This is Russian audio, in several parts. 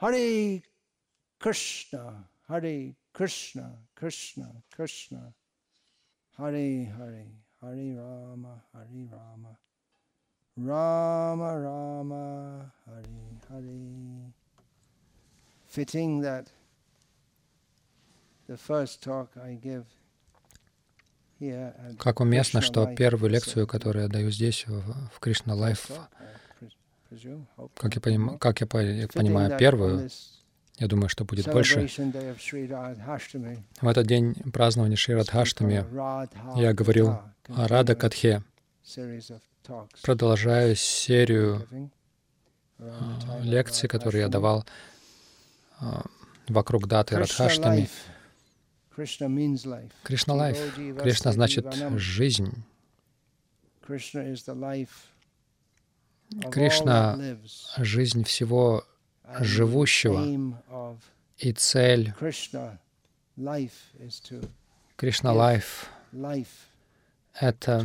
Hare Krishna, Hare Krishna, Krishna, Krishna, Hare Hare, Hare Rama, Hare Rama, Rama Rama, Hare Hare. Fitting that the first talk I give Как уместно, что первую лекцию, которую я даю здесь, в Кришна Лайф, как я, поним- как я понимаю, первую, я думаю, что будет больше. В этот день празднования on Radha я говорил о Радха-катхе, продолжаю серию а, лекций, которые я давал а, вокруг даты Радхаштами. Krishna life. Кришна значит жизнь. Krishna is the life of all Кришна жизнь всего живущего. и цель Krishna. Life это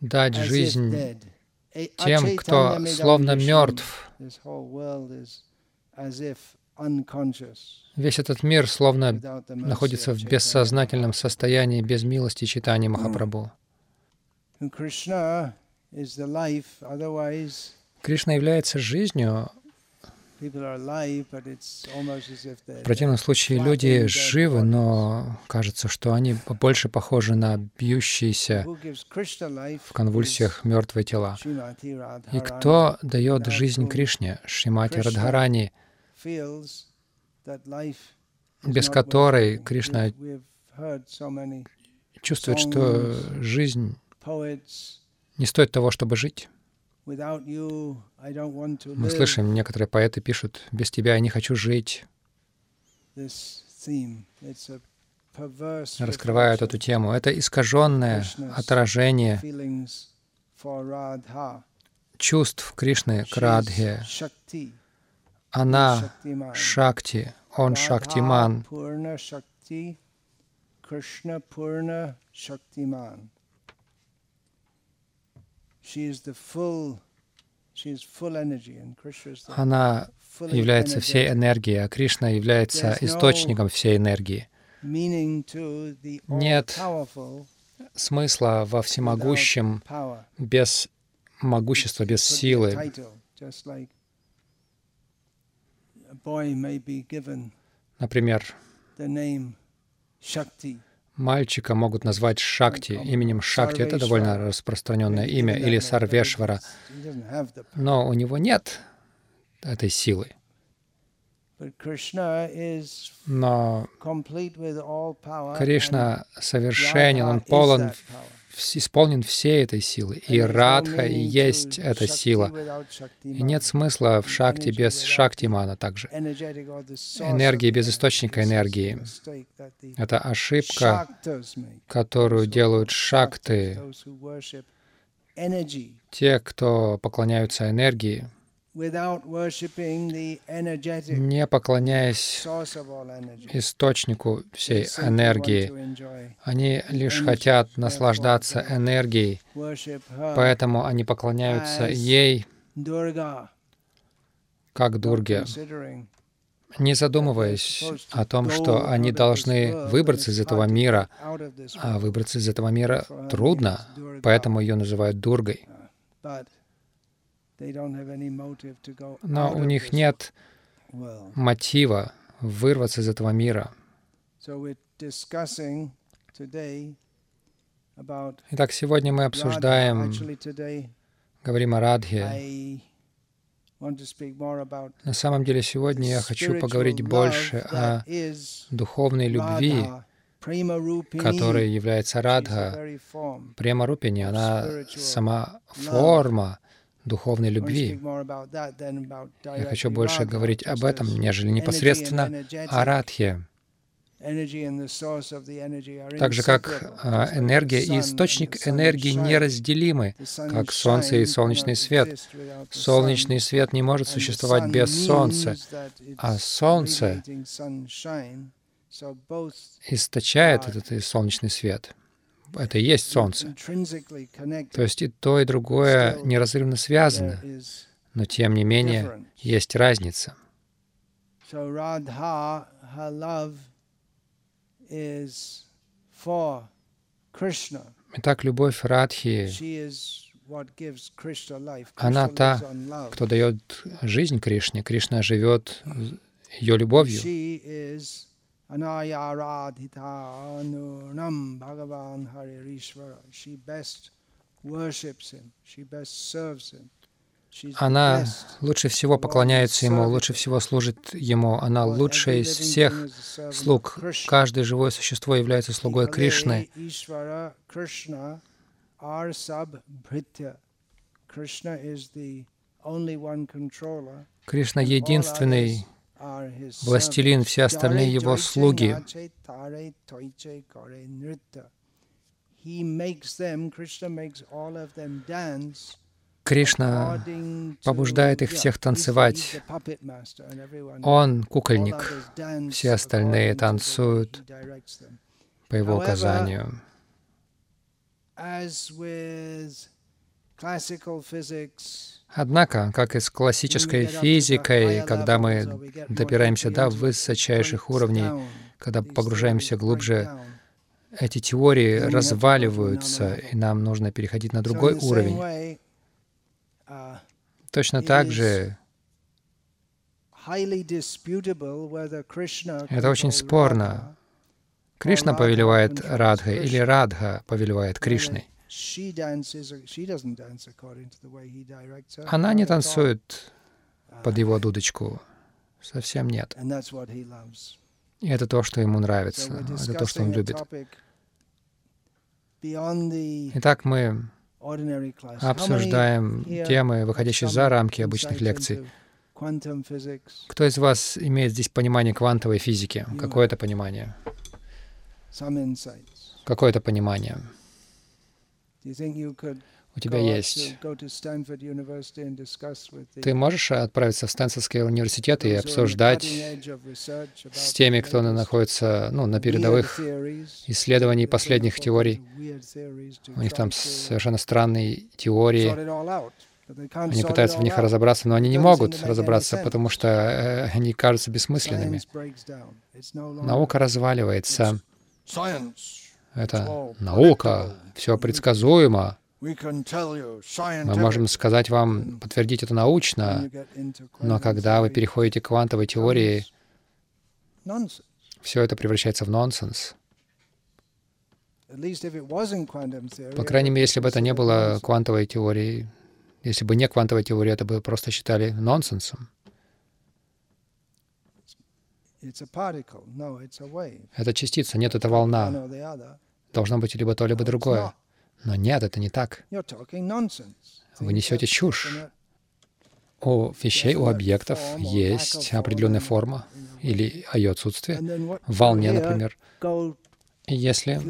дать жизнь dead. A- тем, кто словно мертв. Весь этот мир словно находится в бессознательном состоянии без милости Чайтаньи Махапрабху. And Кришна является жизнью. В противном случае люди живы, но кажется, что они больше похожи на бьющиеся в конвульсиях мертвые тела. И кто дает жизнь Кришне, Шримати Радхарани, без которой. Кришна чувствует, что жизнь не стоит того, чтобы жить. Мы слышим, некоторые поэты пишут, без тебя я не хочу жить, раскрывают эту тему. Это искаженное отражение чувств Кришны к Радхе. Она. Шакти, он Шактиман. Purna Shakti, Krishna Purna Shaktiman. She is the full, she is full energy, and Krishna is the Она является всей энергией, а Кришна является источником всей энергии. Нет Смысла во всемогущем без могущества, без силы. Например. Мальчика могут назвать Шакти, именем Шакти. Это довольно распространенное имя. Или Сарвешвара. Но у него нет этой силы. Но. Кришна совершенен, он полон, исполнен всей этой силы. И Радха и есть эта сила. И нет смысла в Шакти без Шактимана также. Энергии без источника энергии. Это ошибка, которую делают шакты, те, кто поклоняются энергии, не поклоняясь источнику всей энергии. Они лишь хотят наслаждаться энергией, поэтому они поклоняются ей, как Дурге, не задумываясь о том, что они должны выбраться из этого мира, а выбраться из этого мира трудно, поэтому ее называют Дургой. Но у них нет мотива вырваться из этого мира. Итак, сегодня мы обсуждаем, говорим о Радхе. На самом деле, сегодня я хочу поговорить больше о духовной любви, которая является Радха. Према Рупини, она сама форма духовной любви. Я хочу больше говорить об этом, нежели непосредственно о Радхе. Так же, как а, энергия и источник энергии неразделимы, как солнце и солнечный свет. Солнечный свет не может существовать без солнца. а солнце Источает этот солнечный свет. Это и есть солнце. То есть и то, и другое неразрывно is Но тем не менее есть разница. Итак, любовь Радхи, она та, кто дает жизнь Кришне. Кришна живет ее любовью. Anayaradhita anunam Bhagavan Haririshvara. She best worships him. She best serves him. Она лучше всего поклоняется Ему, лучше всего служит Ему. Она лучшая из всех слуг. Каждое живое существо является слугой Кришны. Кришна единственный властелин, все остальные его слуги. Кришна побуждает их всех танцевать. Он кукольник, все остальные танцуют по его указанию. Однако, как и с классической физикой, когда мы допираемся до высочайших уровней, когда погружаемся глубже, эти теории разваливаются, и нам нужно переходить на другой уровень. uh, Точно так же это очень спорно. Кришна повелевает Радхой или Радха повелевает Кришной. Она не танцует под его дудочку. Совсем нет. И это то, что ему нравится. Это то, что он любит. Итак, мы обсуждаем темы, выходящие за рамки обычных лекций. Кто из вас имеет здесь понимание квантовой физики? Какое-то понимание? Какое-то понимание? У тебя есть. Ты можешь отправиться в Стэнфордский университет и обсуждать с теми, кто находится ну, на передовых исследований последних теорий. У них там совершенно странные теории. Они пытаются в них разобраться, но они не могут разобраться, потому что э, они кажутся бессмысленными. Наука разваливается. Это наука, все предсказуемо. Мы можем сказать вам, подтвердить это научно, но когда вы переходите к квантовой теории, все это превращается в нонсенс. По крайней мере, если бы это не было квантовой теорией, если бы не квантовая теория, это бы просто считали нонсенсом. Это частица, нет, это волна. Должно быть либо то, либо другое. Но нет, это не так. Вы несете чушь. У вещей, у объектов есть определенная форма или ее отсутствие. В волне, например. Если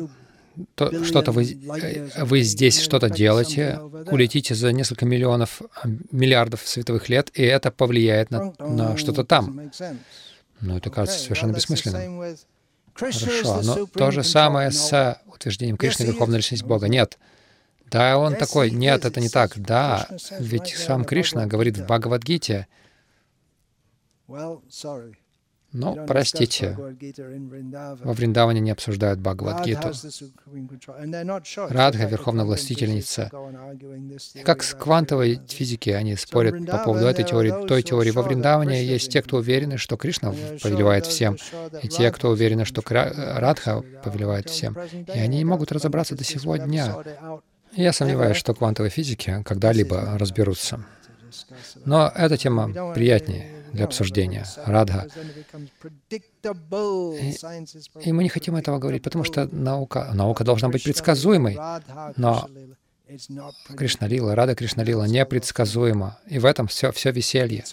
то, что-то вы, э, вы здесь что-то делаете, улетите за несколько миллионов, э, миллиардов световых лет, и это повлияет на, на что-то там. Но это кажется совершенно бессмысленным. Хорошо, но то же самое с утверждением Кришны Верховная Личность Бога. Нет. Да, он такой, нет, это не так. Да, ведь сам Кришна говорит в Бхагавадгите, но, простите, во Вриндаване не обсуждают Бхагавадгиту. Радха — Верховная Властительница. И как с квантовой физики они спорят по поводу этой теории, той теории. Во Вриндаване есть те, кто уверены, что Кришна повелевает всем, и те, кто уверены, что Радха повелевает всем. И они не могут разобраться до сего дня. Я сомневаюсь, что квантовые физики когда-либо разберутся. Но эта тема приятнее для обсуждения. Радха. И, и мы не хотим этого говорить, потому что наука, наука должна быть предсказуемой. Но Кришна Лила, Рада Кришна Лила непредсказуема. И в этом все, все веселье.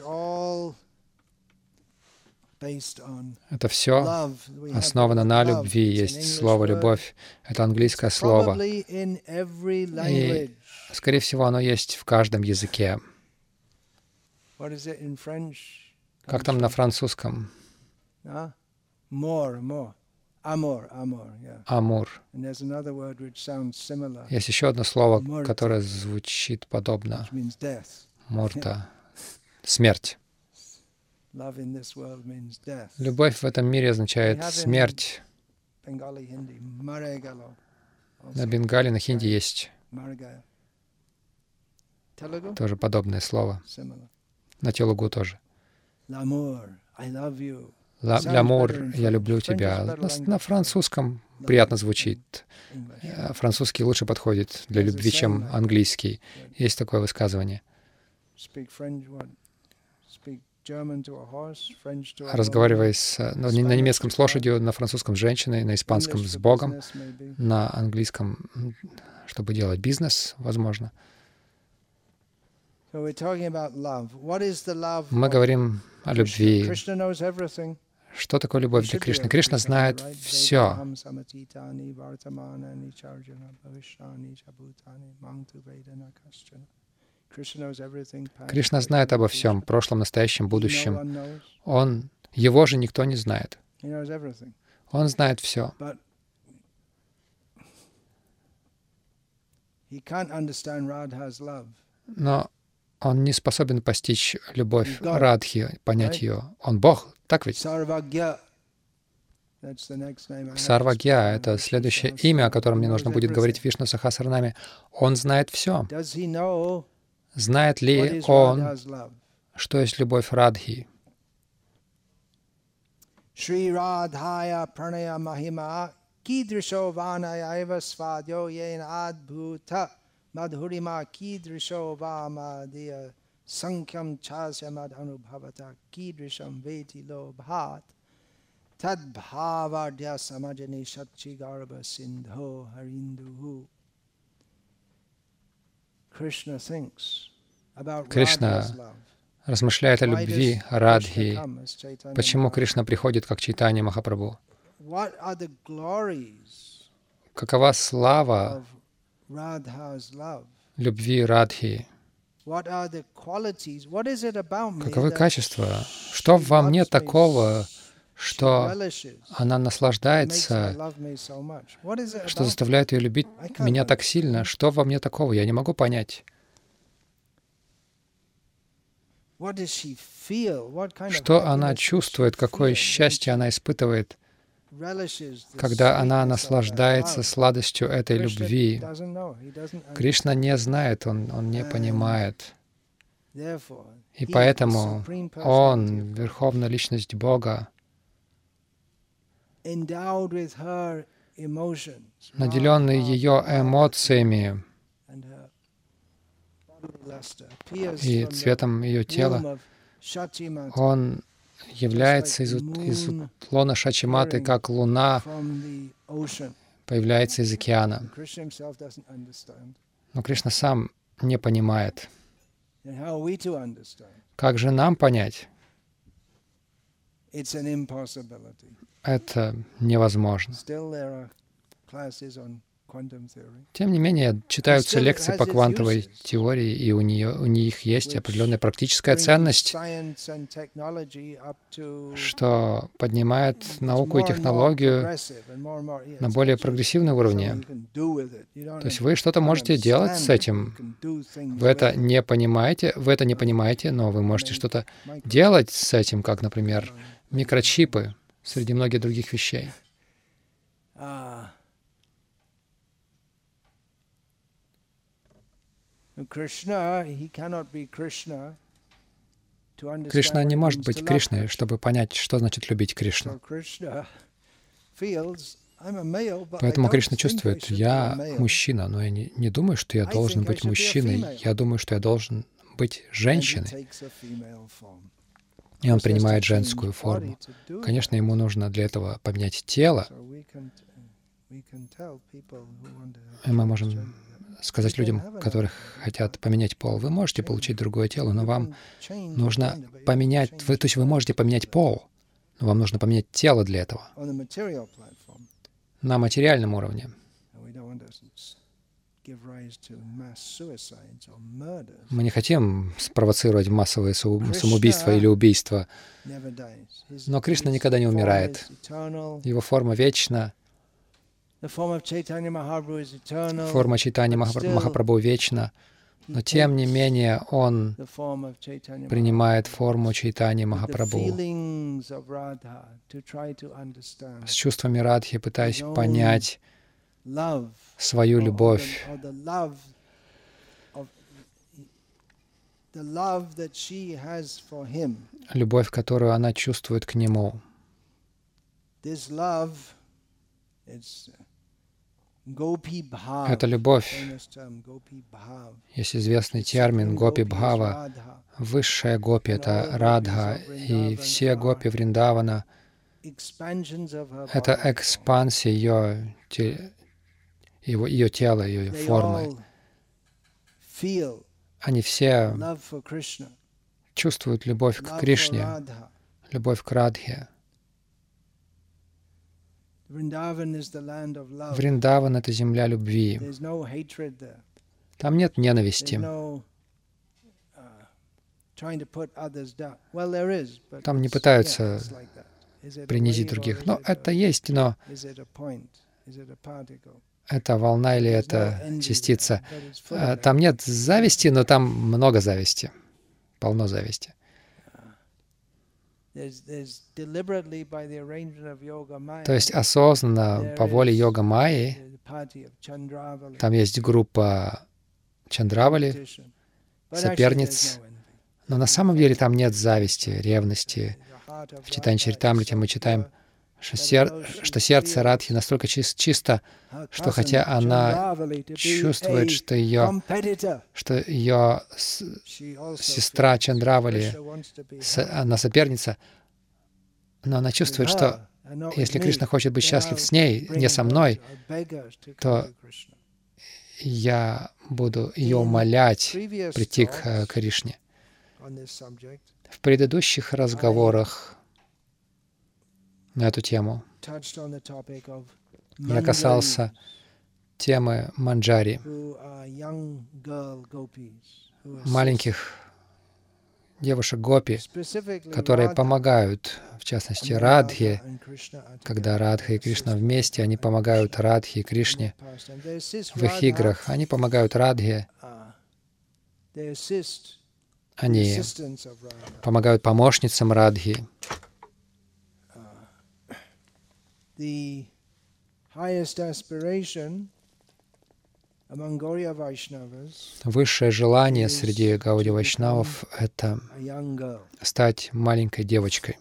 Это все основано на любви. Есть слово «любовь». Это английское слово. И, скорее всего, оно есть в каждом языке. Как там на французском? Амур. Есть еще одно слово, которое звучит подобно. Мурта. смерть. Любовь в этом мире означает смерть. На бенгале, на хинди есть тоже подобное слово. На телугу тоже. Лямур, я люблю тебя. На, на французском приятно звучит. Э, французский лучше подходит для любви, чем английский. Есть такое высказывание. Разговаривая с, ну, на немецком с лошадью, на французском с женщиной, на испанском с Богом, на английском, чтобы делать бизнес, возможно. Мы говорим о любви. Что такое любовь для Кришны? Кришна знает все. Кришна знает обо всем, прошлом, настоящем, будущем. Он, его же никто не знает. Он знает все. Но он не способен постичь любовь Радхи, понять ее. Он Бог, так ведь? Сарвагья — это следующее имя, о котором мне нужно будет говорить Вишну Сахасранами. Он знает все. Знает ли он, что есть любовь Радхи? Шри Радхая Пранaya Махима Кидришо Ванаяева Свадьо Йен Адбhuta madhurima kidrisho vamadiya sankham chasya madhanubhavata kidrisham veti lo bhat tad bhavardya samajani shakchi garba sindho harinduhu Кришна размышляет о любви Радхи. Почему Кришна приходит как читание Махапрабху? Какова слава любви Радхи. Каковы качества? Что во мне такого, что она наслаждается, что заставляет ее любить меня так сильно? Что во мне такого? Я не могу понять. Что она чувствует, какое счастье она испытывает, когда она наслаждается сладостью этой любви. Кришна не знает, он, он не понимает. И поэтому Он, Верховная Личность Бога, наделенный ее эмоциями и цветом ее тела, Он является из, из лона Шачиматы, как луна появляется из океана. Но Кришна сам не понимает. Как же нам понять? Это невозможно. Тем не менее, читаются лекции по квантовой теории, и у, нее, у них есть определенная практическая ценность, что поднимает науку и технологию на более прогрессивные уровни. То есть вы что-то можете делать с этим. Вы это не понимаете, вы это не понимаете, но вы можете что-то делать с этим, как, например, микрочипы среди многих других вещей. Кришна не может быть Кришной, чтобы понять, что значит любить Кришну. Поэтому Кришна чувствует, я мужчина, но я не, не думаю, что я должен быть мужчиной. Я думаю, что я должен быть женщиной. И он принимает женскую форму. Конечно, ему нужно для этого поменять тело. И мы можем сказать людям, которых хотят поменять пол, вы можете получить другое тело, но вам нужно поменять, вы, то есть вы можете поменять пол, но вам нужно поменять тело для этого на материальном уровне. Мы не хотим спровоцировать массовые самоубийства или убийства. Но Кришна никогда не умирает. Его форма вечна. Форма Чайтани Махапрабху вечна. Но тем не менее он принимает форму Чайтани Махапрабху с чувствами Радхи, пытаясь понять свою любовь, любовь, которую она чувствует к нему. Это любовь. Есть известный термин гопи бхава. Высшая гопи — это радха, и все гопи Вриндавана — это экспансия ее, его, ее тела, ее формы. Они все чувствуют любовь к Кришне, любовь к Радхе. Вриндаван — это земля любви. Там нет ненависти. Uh, Там не пытаются принизить других. Но это есть, но это волна или это частица. А, там нет зависти, но там много зависти. Полно зависти. То есть осознанно по воле йога Майи там есть группа Чандравали, соперниц, но на самом деле там нет зависти, ревности. В Читанче Чаритамрите мы читаем, что, сер... что сердце Радхи настолько чис... чисто, что хотя она чувствует, что ее, что ее с... сестра Чандравали, с... она соперница, но она чувствует, что если Кришна хочет быть счастлив с ней, не со мной, то я буду ее умолять прийти к э, Кришне. В предыдущих разговорах на эту тему. Я касался темы манджари, маленьких девушек гопи, которые помогают, в частности, Радхе, когда Радха и Кришна вместе, они помогают Радхе и Кришне. В их играх, они помогают Радхе, они помогают помощницам Радхи, the highest aspiration Высшее желание среди Гауди Вайшнавов — это стать маленькой девочкой.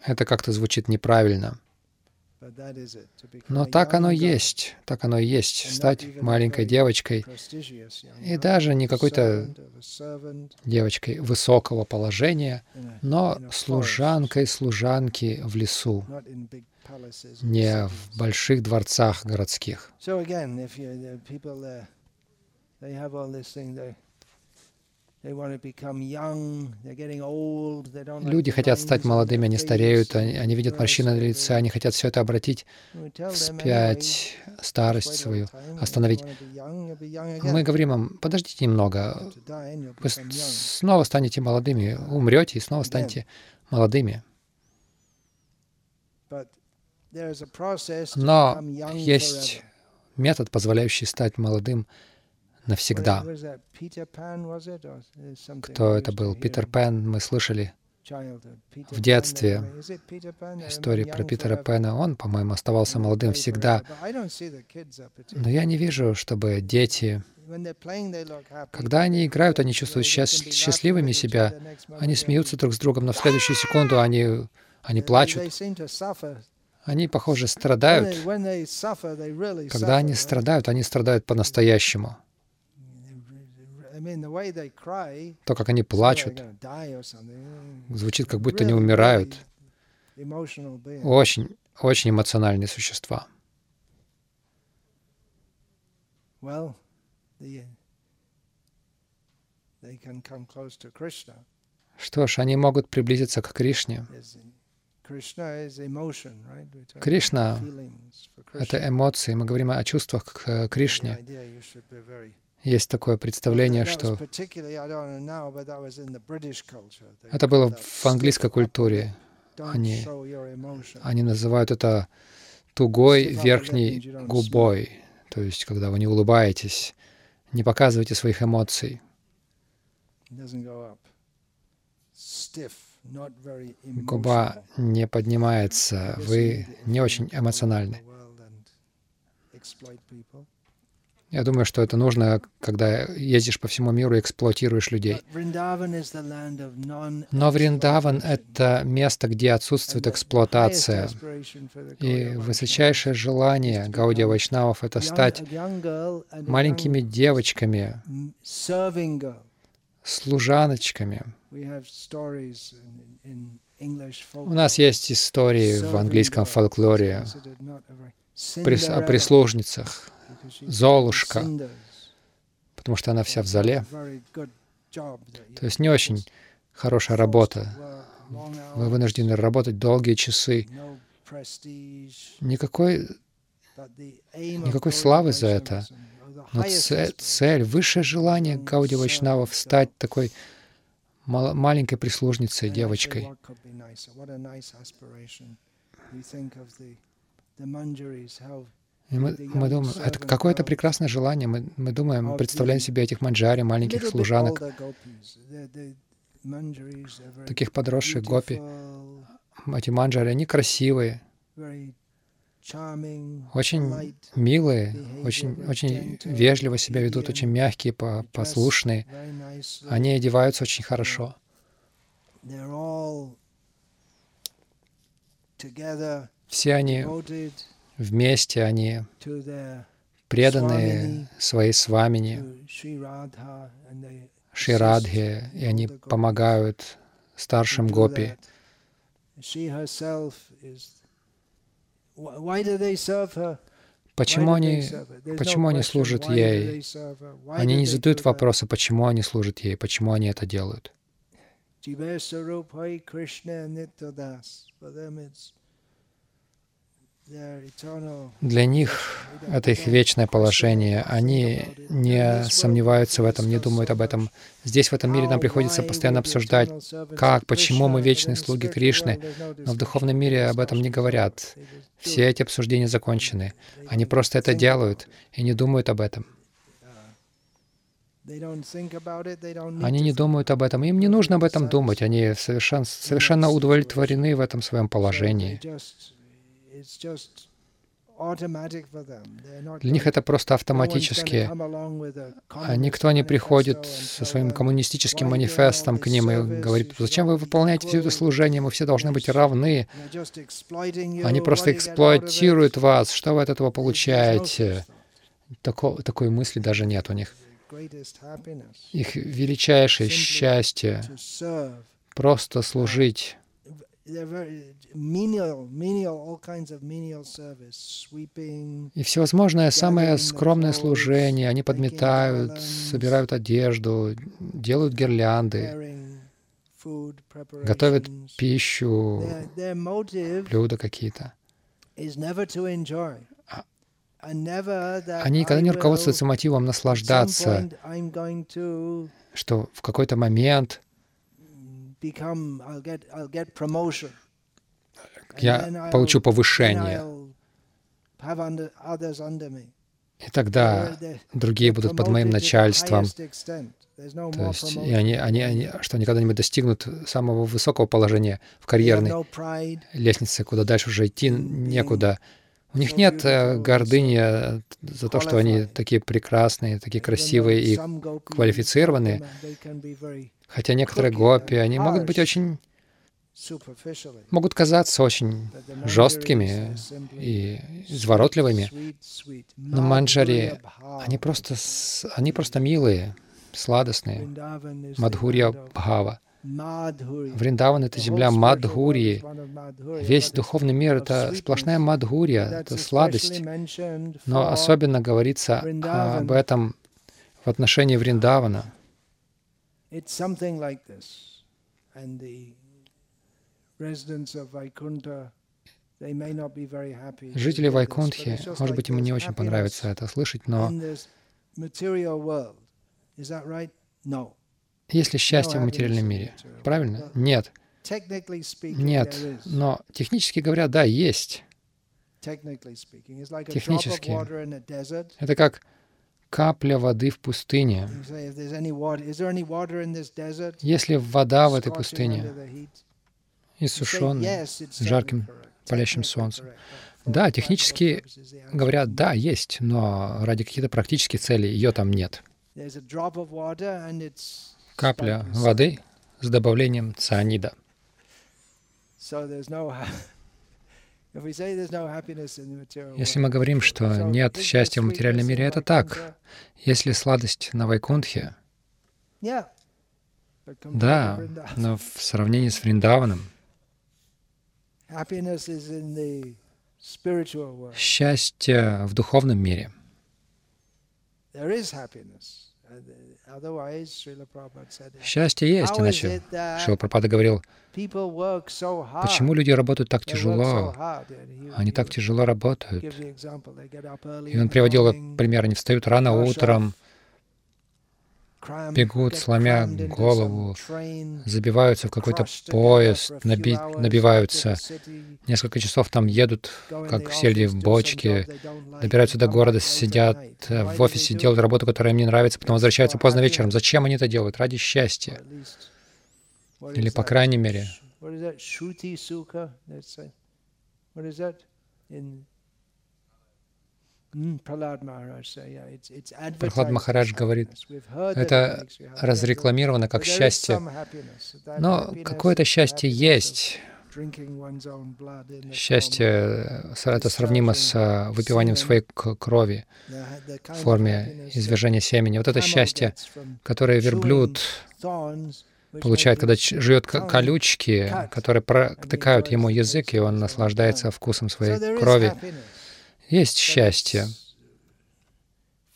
Это как-то звучит неправильно. Но так оно есть, так оно и есть, стать маленькой девочкой, и даже не какой-то девочкой высокого положения, но служанкой служанки в лесу, не в больших дворцах городских. Люди хотят стать молодыми, они стареют, они, они видят морщины на лице, они хотят все это обратить вспять, старость свою, остановить. Мы говорим им, подождите немного, вы снова станете молодыми, умрете и снова станете молодыми. Но есть метод, позволяющий стать молодым навсегда. Кто это был? Питер Пен, мы слышали в детстве истории про Питера Пена. Он, по-моему, оставался молодым всегда. Но я не вижу, чтобы дети, когда они играют, они чувствуют счастливыми себя, они смеются друг с другом, но в следующую секунду они, они плачут. Они, похоже, страдают. Когда они страдают, они страдают по-настоящему то, как они плачут, звучит, как будто они умирают. Очень, очень эмоциональные существа. Что ж, они могут приблизиться к Кришне. Кришна — это эмоции. Мы говорим о чувствах к Кришне. Есть такое представление, что это было в английской культуре. Они, они называют это тугой верхней губой, то есть когда вы не улыбаетесь, не показываете своих эмоций. Губа не поднимается, вы не очень эмоциональны. Я думаю, что это нужно, когда ездишь по всему миру и эксплуатируешь людей. Но Вриндаван — это место, где отсутствует эксплуатация. И высочайшее желание Гаудия Вайшнавов — это стать маленькими девочками, служаночками. У нас есть истории в английском фольклоре о прислужницах, Золушка, потому что она вся в зале. То есть не очень хорошая работа. Вы вынуждены работать долгие часы. Никакой, никакой славы за это. Но цель высшее желание Гауди Вайшнавов стать такой маленькой прислужницей, девочкой. И мы, мы думаем, это какое-то прекрасное желание. Мы, мы думаем, представляем себе этих манджари, маленьких служанок, таких подросших гопи. Эти манджари, они красивые, очень милые, очень, очень вежливо себя ведут, очень мягкие, послушные. Они одеваются очень хорошо. Все они вместе они преданы своей свамини, Ширадхе, и они помогают старшим гопи. Почему они, почему они служат ей? Они не задают вопроса, почему они служат ей, почему они это делают. Для них это их вечное положение. Они не сомневаются в этом, не думают об этом. Здесь, в этом мире, нам приходится постоянно обсуждать, как, почему мы вечные слуги Кришны, но в духовном мире об этом не говорят. Все эти обсуждения закончены. Они просто это делают и не думают об этом. Они не думают об этом, им не нужно об этом думать, они совершенно, совершенно удовлетворены в этом своем положении. Для них это просто автоматически. А никто не приходит со своим коммунистическим манифестом к ним и говорит, зачем вы выполняете все это служение, мы все должны быть равны. Они просто эксплуатируют вас, что вы от этого получаете. Тако, такой мысли даже нет у них. Их величайшее счастье — просто служить и всевозможное самое скромное служение. Они подметают, собирают одежду, делают гирлянды, готовят пищу, блюда какие-то. А они никогда не руководствуются мотивом наслаждаться, что в какой-то момент я получу повышение. И тогда другие будут под моим начальством. То есть, и они, они, они, что они когда-нибудь достигнут самого высокого положения в карьерной лестнице, куда дальше уже идти некуда. У них нет э, гордыни за то, что они такие прекрасные, такие красивые и квалифицированные. Хотя некоторые гопи, они могут быть очень могут казаться очень жесткими и изворотливыми, но манджари, они просто, они просто милые, сладостные. Мадхурья Бхава. Вриндаван — это земля Мадхурии. Весь духовный мир — это сплошная Мадхурия, это сладость. Но особенно говорится об этом в отношении Вриндавана. Жители Вайкунтхи, может быть, ему не очень понравится это слышать, но есть ли счастье в материальном мире? Правильно? Нет. Нет. Но технически говоря, да, есть. Технически, это как капля воды в пустыне. Есть ли вода в этой пустыне, иссушенной жарким палящим солнцем? Да, технически говорят, да, есть, но ради каких-то практических целей ее там нет. Капля воды с добавлением цианида. Если мы говорим, что нет счастья в материальном мире, это так. Если сладость на Вайкунтхе, да, но в сравнении с Вриндаваном, счастье в духовном мире. Счастье есть, иначе Шила Прабхупада говорил, почему люди работают так тяжело? Они так тяжело работают. И он приводил пример, они встают рано утром, бегут, сломя голову, забиваются в какой-то поезд, наби набиваются, несколько часов там едут, как сельди в бочке, добираются до города, сидят в офисе, делают работу, которая им не нравится, потом возвращаются поздно вечером. Зачем они это делают? Ради счастья. Или, по крайней мере, Прохлад Махарадж говорит, это разрекламировано как счастье, но какое-то счастье есть. Счастье — это сравнимо с а, выпиванием своей крови в форме извержения семени. Вот это счастье, которое верблюд получает, когда жует колючки, которые протыкают ему язык, и он наслаждается вкусом своей крови. Есть счастье,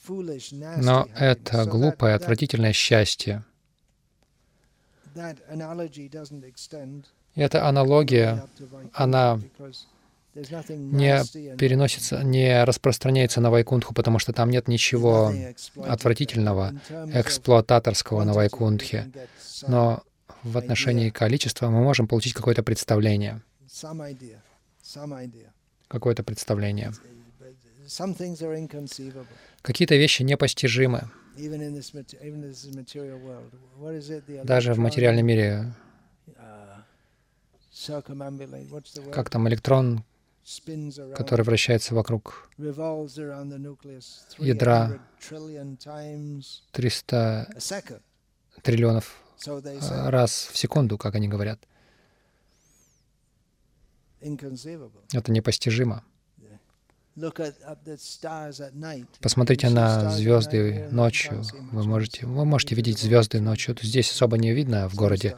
но это глупое, отвратительное счастье. И эта аналогия, она не переносится, не распространяется на Вайкунтху, потому что там нет ничего отвратительного, эксплуататорского на Вайкунтхе. Но в отношении количества мы можем получить какое-то представление. Какое-то представление. Какие-то вещи непостижимы. Даже в материальном мире. Как там электрон, который вращается вокруг ядра 300 триллионов раз в секунду, как они говорят. Это непостижимо. Посмотрите на звезды ночью. Вы можете, вы можете видеть звезды ночью. Здесь особо не видно в городе.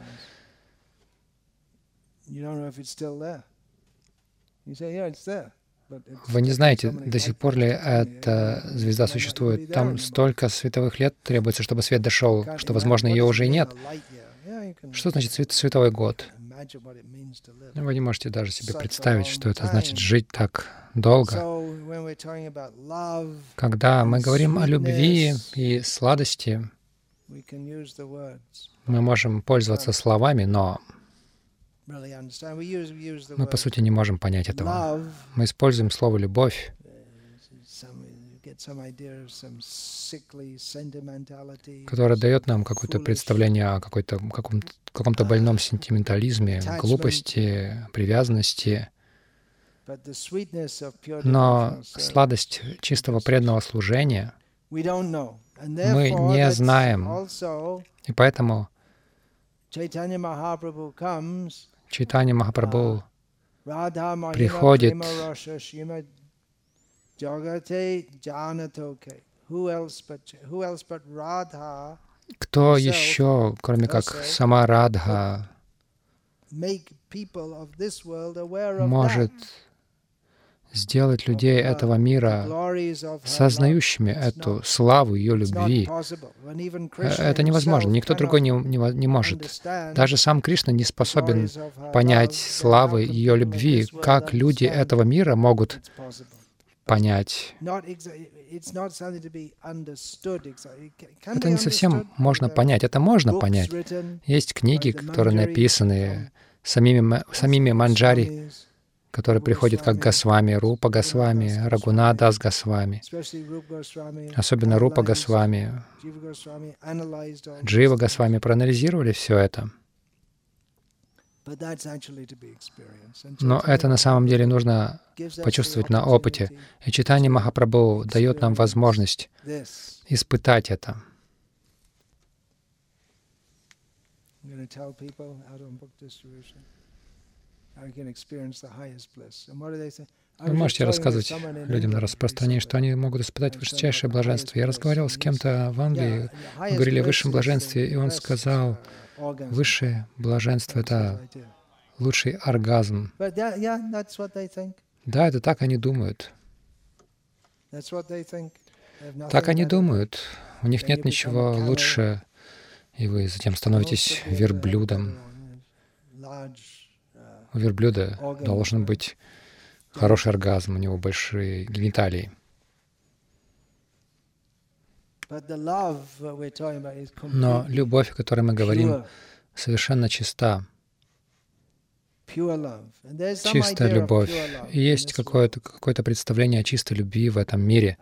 Вы не знаете, до сих пор ли эта звезда существует. Там столько световых лет требуется, чтобы свет дошел, что, возможно, ее уже и нет. Что значит световой год? Вы не можете даже себе представить, что это значит жить так долго. Когда мы говорим о любви и сладости, мы можем пользоваться словами, но мы, по сути, не можем понять этого. Мы используем слово «любовь», которое дает нам какое-то представление о какой-то, каком-то, каком-то больном сентиментализме, глупости, привязанности. Но сладость чистого преданного служения мы не знаем. И поэтому Чайтанья Махапрабху приходит кто еще, кроме как сама Радха, может сделать людей этого мира сознающими эту славу ее любви. Э, это невозможно. Никто другой не, не, не может. Даже сам Кришна не способен понять славы ее любви. Как люди этого мира могут понять? Это не совсем можно понять. Это можно понять. Есть книги, которые написаны самими, самими манджари, который приходит как Госвами, Рупа Госвами, Рагунадас Госвами, особенно Рупа Госвами, Джива Госвами проанализировали все это. Но это на самом деле нужно почувствовать на опыте. И читание Махапрабху дает нам возможность испытать это. Вы можете рассказывать людям на распространении, что они могут испытать высочайшее блаженство. Я разговаривал с кем-то в Англии, говорили о высшем блаженстве, и он сказал, высшее блаженство — это лучший оргазм. Да, это так они думают. Так они думают. У них нет ничего лучше, и вы затем становитесь верблюдом. У верблюда должен быть хороший оргазм, у него большие гениталии. Но любовь, о которой мы говорим, совершенно чиста. Чистая любовь. И есть какое-то какое представление о чистой любви в этом мире.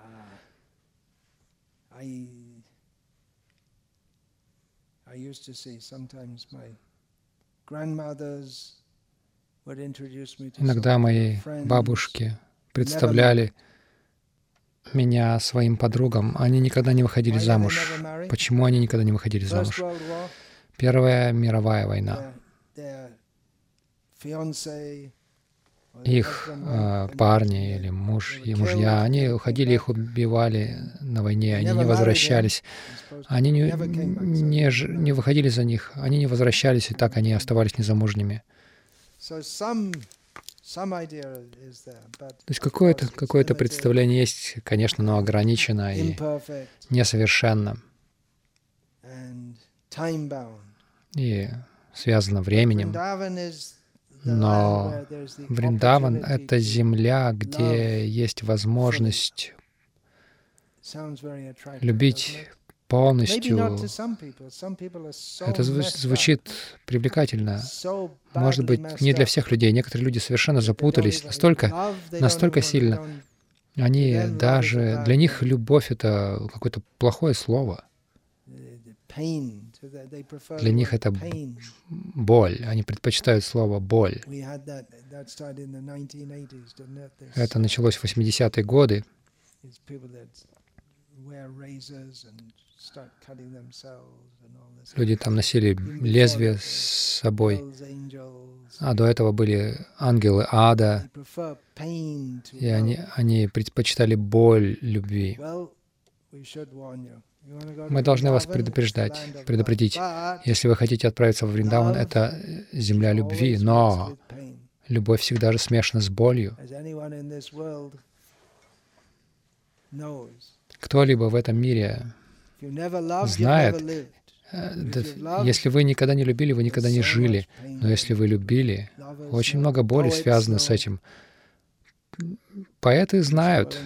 Иногда мои бабушки представляли меня своим подругам. Они никогда не выходили замуж. Почему они никогда не выходили замуж? Первая мировая война. Их э, парни или муж и мужья, они уходили, их убивали на войне, они не возвращались. Они не, не, не выходили за них, они не возвращались, и так они оставались незамужними. То есть какое-то какое представление есть, конечно, но ограничено и несовершенно. И связано временем. Но Вриндаван — это земля, где есть возможность любить полностью. Это звучит привлекательно. Может быть, не для всех людей. Некоторые люди совершенно запутались настолько, настолько сильно. Они даже... Для них любовь — это какое-то плохое слово. Для них это боль. Они предпочитают слово «боль». Это началось в 80-е годы. Люди там носили лезвие с собой, а до этого были ангелы ада, и они, они предпочитали боль любви. Мы должны вас предупреждать, предупредить. Если вы хотите отправиться в Вриндаван, это земля любви, но любовь всегда же смешана с болью. Кто-либо в этом мире знает, э, если вы никогда не любили, вы никогда не жили. Но если вы любили, очень много боли связано с этим. Поэты знают.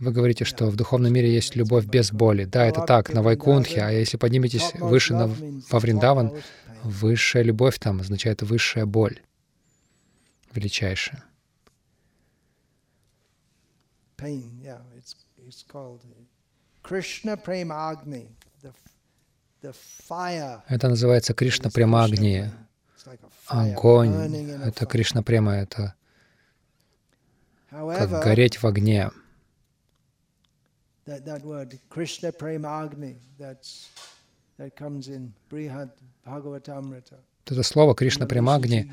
Вы говорите, что в духовном мире есть любовь без боли. Да, это так, на Вайкунхе, а если подниметесь выше на, во Вриндаван, высшая любовь там означает высшая боль, величайшая. Это называется Кришна Премагни. Огонь. Это Кришна Према, это как гореть в огне. Это слово Кришна Премагни,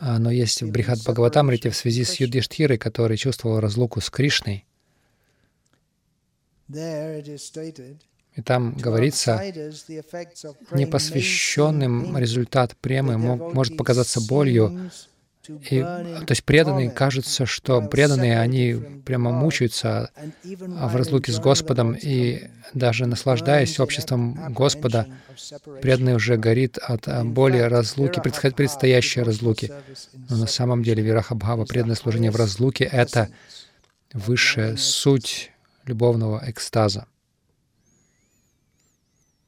оно есть в Брихат Бхагаватамрите в связи с Юдиштхирой, который чувствовал разлуку с Кришной. И там говорится, непосвященным результат премы может показаться болью, и, то есть преданные, кажется, что преданные, они прямо мучаются в разлуке с Господом, и даже наслаждаясь обществом Господа, преданный уже горит от боли разлуки, предстоящей разлуки. Но на самом деле Вирахабхава, преданное служение в разлуке — это высшая суть любовного экстаза.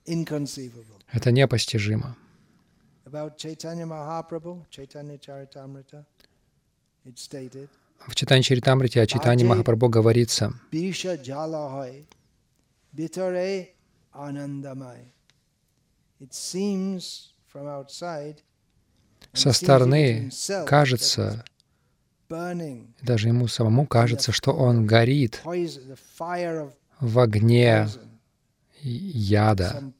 Это непостижимо. В Читане Чаритамрите о Читане Махапрабху говорится, со стороны кажется, даже ему самому кажется, что он горит в огне яда.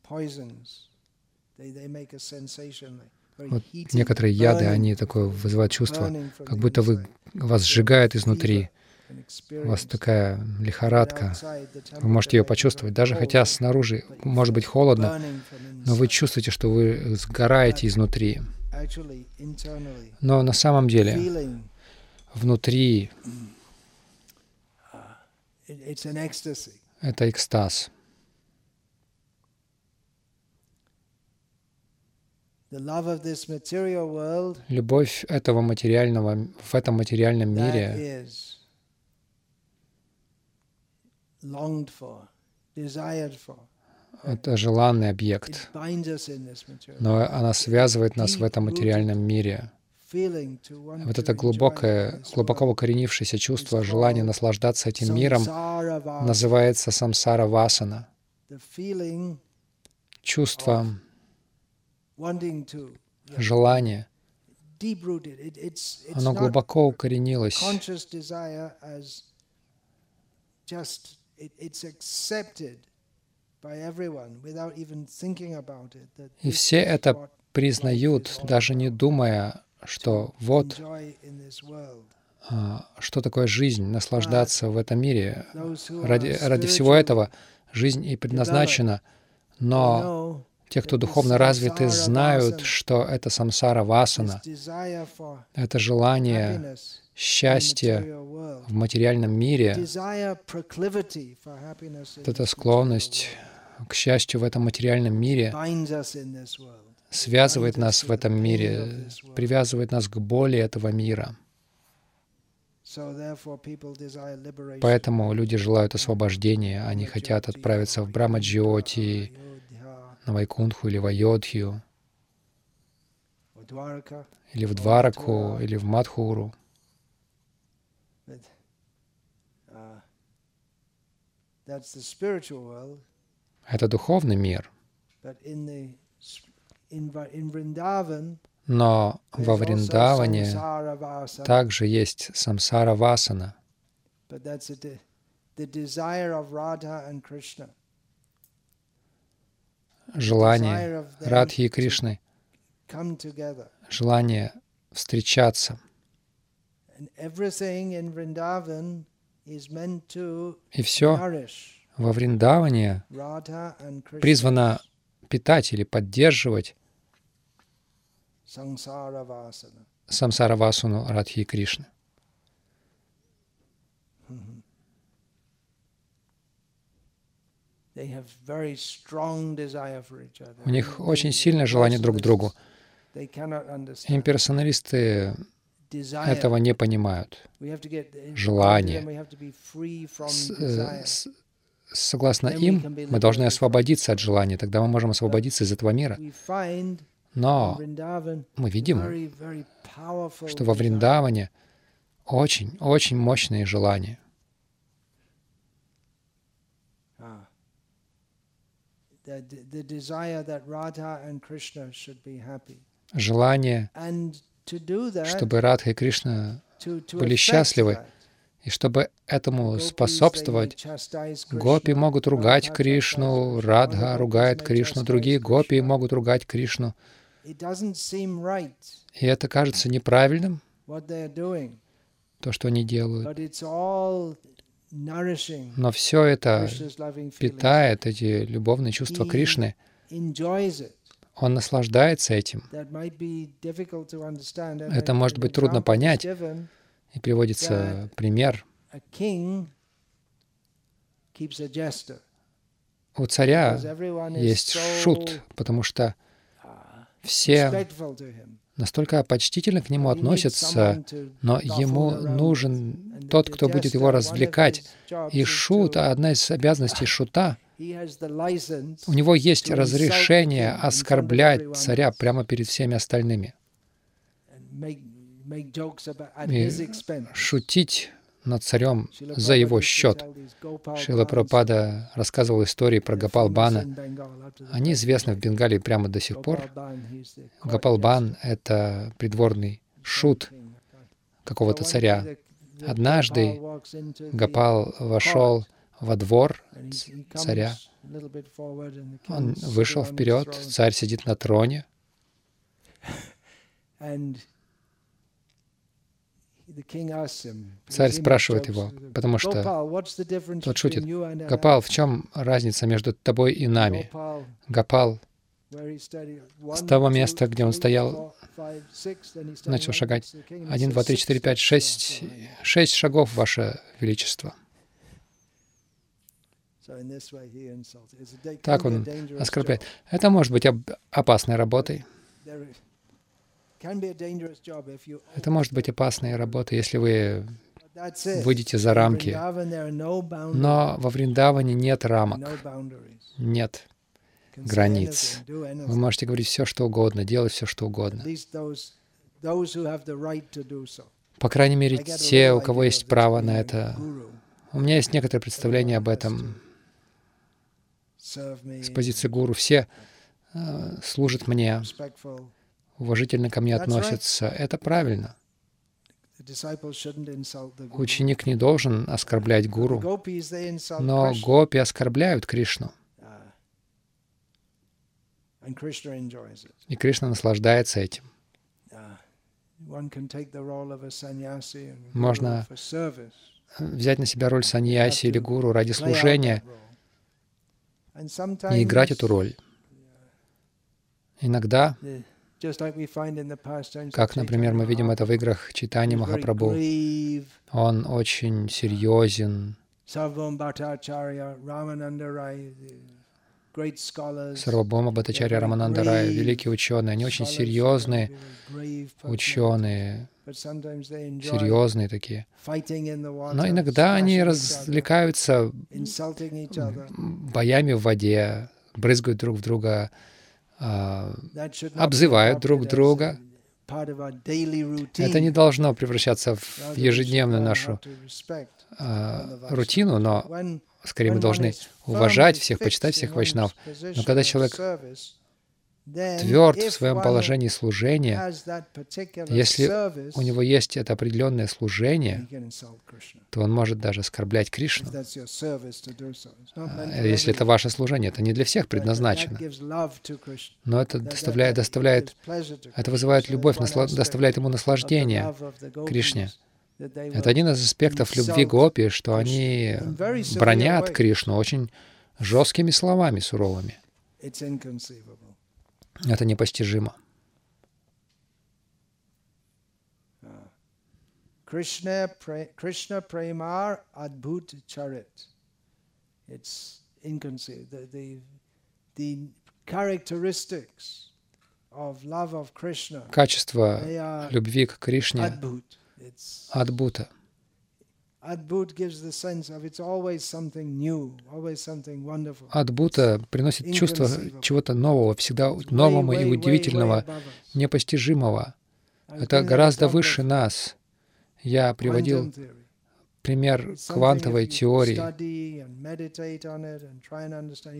Вот некоторые яды, они такое вызывают чувство, как будто вы, вас сжигает изнутри. У вас такая лихорадка. Вы можете ее почувствовать. Даже хотя снаружи может быть холодно, но вы чувствуете, что вы сгораете изнутри. Но на самом деле внутри это экстаз. Любовь этого материального, в этом материальном мире это желанный объект, но она связывает нас в этом материальном мире. Вот это глубокое, глубоко укоренившееся чувство желания наслаждаться этим миром называется самсара васана. Чувство желание, оно глубоко укоренилось. И все это признают, даже не думая, что вот а, что такое жизнь, наслаждаться в этом мире. Ради, ради всего этого жизнь и предназначена. Но те, кто духовно развиты, знают, что это самсара васана, это желание счастья в материальном мире, эта склонность к счастью в этом материальном мире связывает нас в этом мире, привязывает нас к боли этого мира. Поэтому люди желают освобождения, они хотят отправиться в Брамаджиоти, на Вайкунху или в Айодхию, или в Двараку, или в Мадхуру. Это духовный мир. Но во Вриндаване также есть самсара васана. Желание Радхи и Кришны, желание встречаться. И все во Вриндаване призвано питать или поддерживать самсаравасуну Радхи и Кришны. У них очень сильное желание друг к другу. Имперсоналисты этого не понимают. Желание. С, согласно им, мы должны освободиться от желания, тогда мы можем освободиться из этого мира. Но мы видим, что во Вриндаване очень-очень мощные желания. Желание, чтобы Радха и Кришна были счастливы, и чтобы этому способствовать, гопи могут ругать Кришну, Радха ругает Кришну, другие гопи могут ругать Кришну. И это кажется неправильным, то, что они делают. Но все это питает эти любовные чувства Кришны. Он наслаждается этим. Это может быть трудно понять. И приводится пример. У царя есть шут, потому что все настолько почтительно к нему относятся, но ему нужен тот, кто будет его развлекать. И шут, одна из обязанностей шута. У него есть разрешение оскорблять царя прямо перед всеми остальными. и шутить над царем за его счет. Шила Прабхупада рассказывал истории про Гапалбана. Они известны в Бенгалии прямо до сих пор. Гапалбан — это придворный шут какого-то царя. Однажды Гапал вошел во двор царя. Он вышел вперед, царь сидит на троне. Царь спрашивает его, потому что тот шутит, «Гопал, в чем разница между тобой и нами?» Гопал с того места, где он стоял, начал шагать. Один, два, три, четыре, пять, шесть. Шесть шагов, Ваше Величество. Так он оскорбляет. Это может быть опасной работой. Это может быть опасная работа, если вы выйдете за рамки. Но во Вриндаване нет рамок, нет границ. Вы можете говорить все, что угодно, делать все, что угодно. По крайней мере, те, у кого есть право на это. У меня есть некоторое представление об этом с позиции гуру. Все э, служат мне, уважительно ко мне относятся. Это правильно. Ученик не должен оскорблять гуру, но гопи оскорбляют Кришну. И Кришна наслаждается этим. Можно взять на себя роль саньяси или гуру ради служения и играть эту роль. Иногда как, например, мы видим это в играх Читани Махапрабху. Он очень серьезен. Сарвабома Бхаттачарья Рамананда Рай, великие ученые, они очень серьезные ученые, серьезные такие. Но иногда они развлекаются боями в воде, брызгают друг в друга обзывают друг друга. Это не должно превращаться в ежедневную нашу а, рутину, но скорее мы должны уважать всех, почитать всех вайшнав. Но когда человек тверд в своем положении служения, если у него есть это определенное служение, то он может даже оскорблять Кришну. А, если это ваше служение, это не для всех предназначено. Но это доставляет, доставляет это вызывает любовь, доставляет ему наслаждение Кришне. Это один из аспектов любви Гопи, что они бронят Кришну очень жесткими словами суровыми. Это непостижимо. Krishna, Krishna Premar Adbhut Charit. It's inconceivable. The, the, the characteristics of love of Krishna, Качество любви к Кришне адбута. Адбута приносит чувство чего-то нового, всегда нового и удивительного, непостижимого. Это гораздо выше нас. Я приводил пример квантовой теории.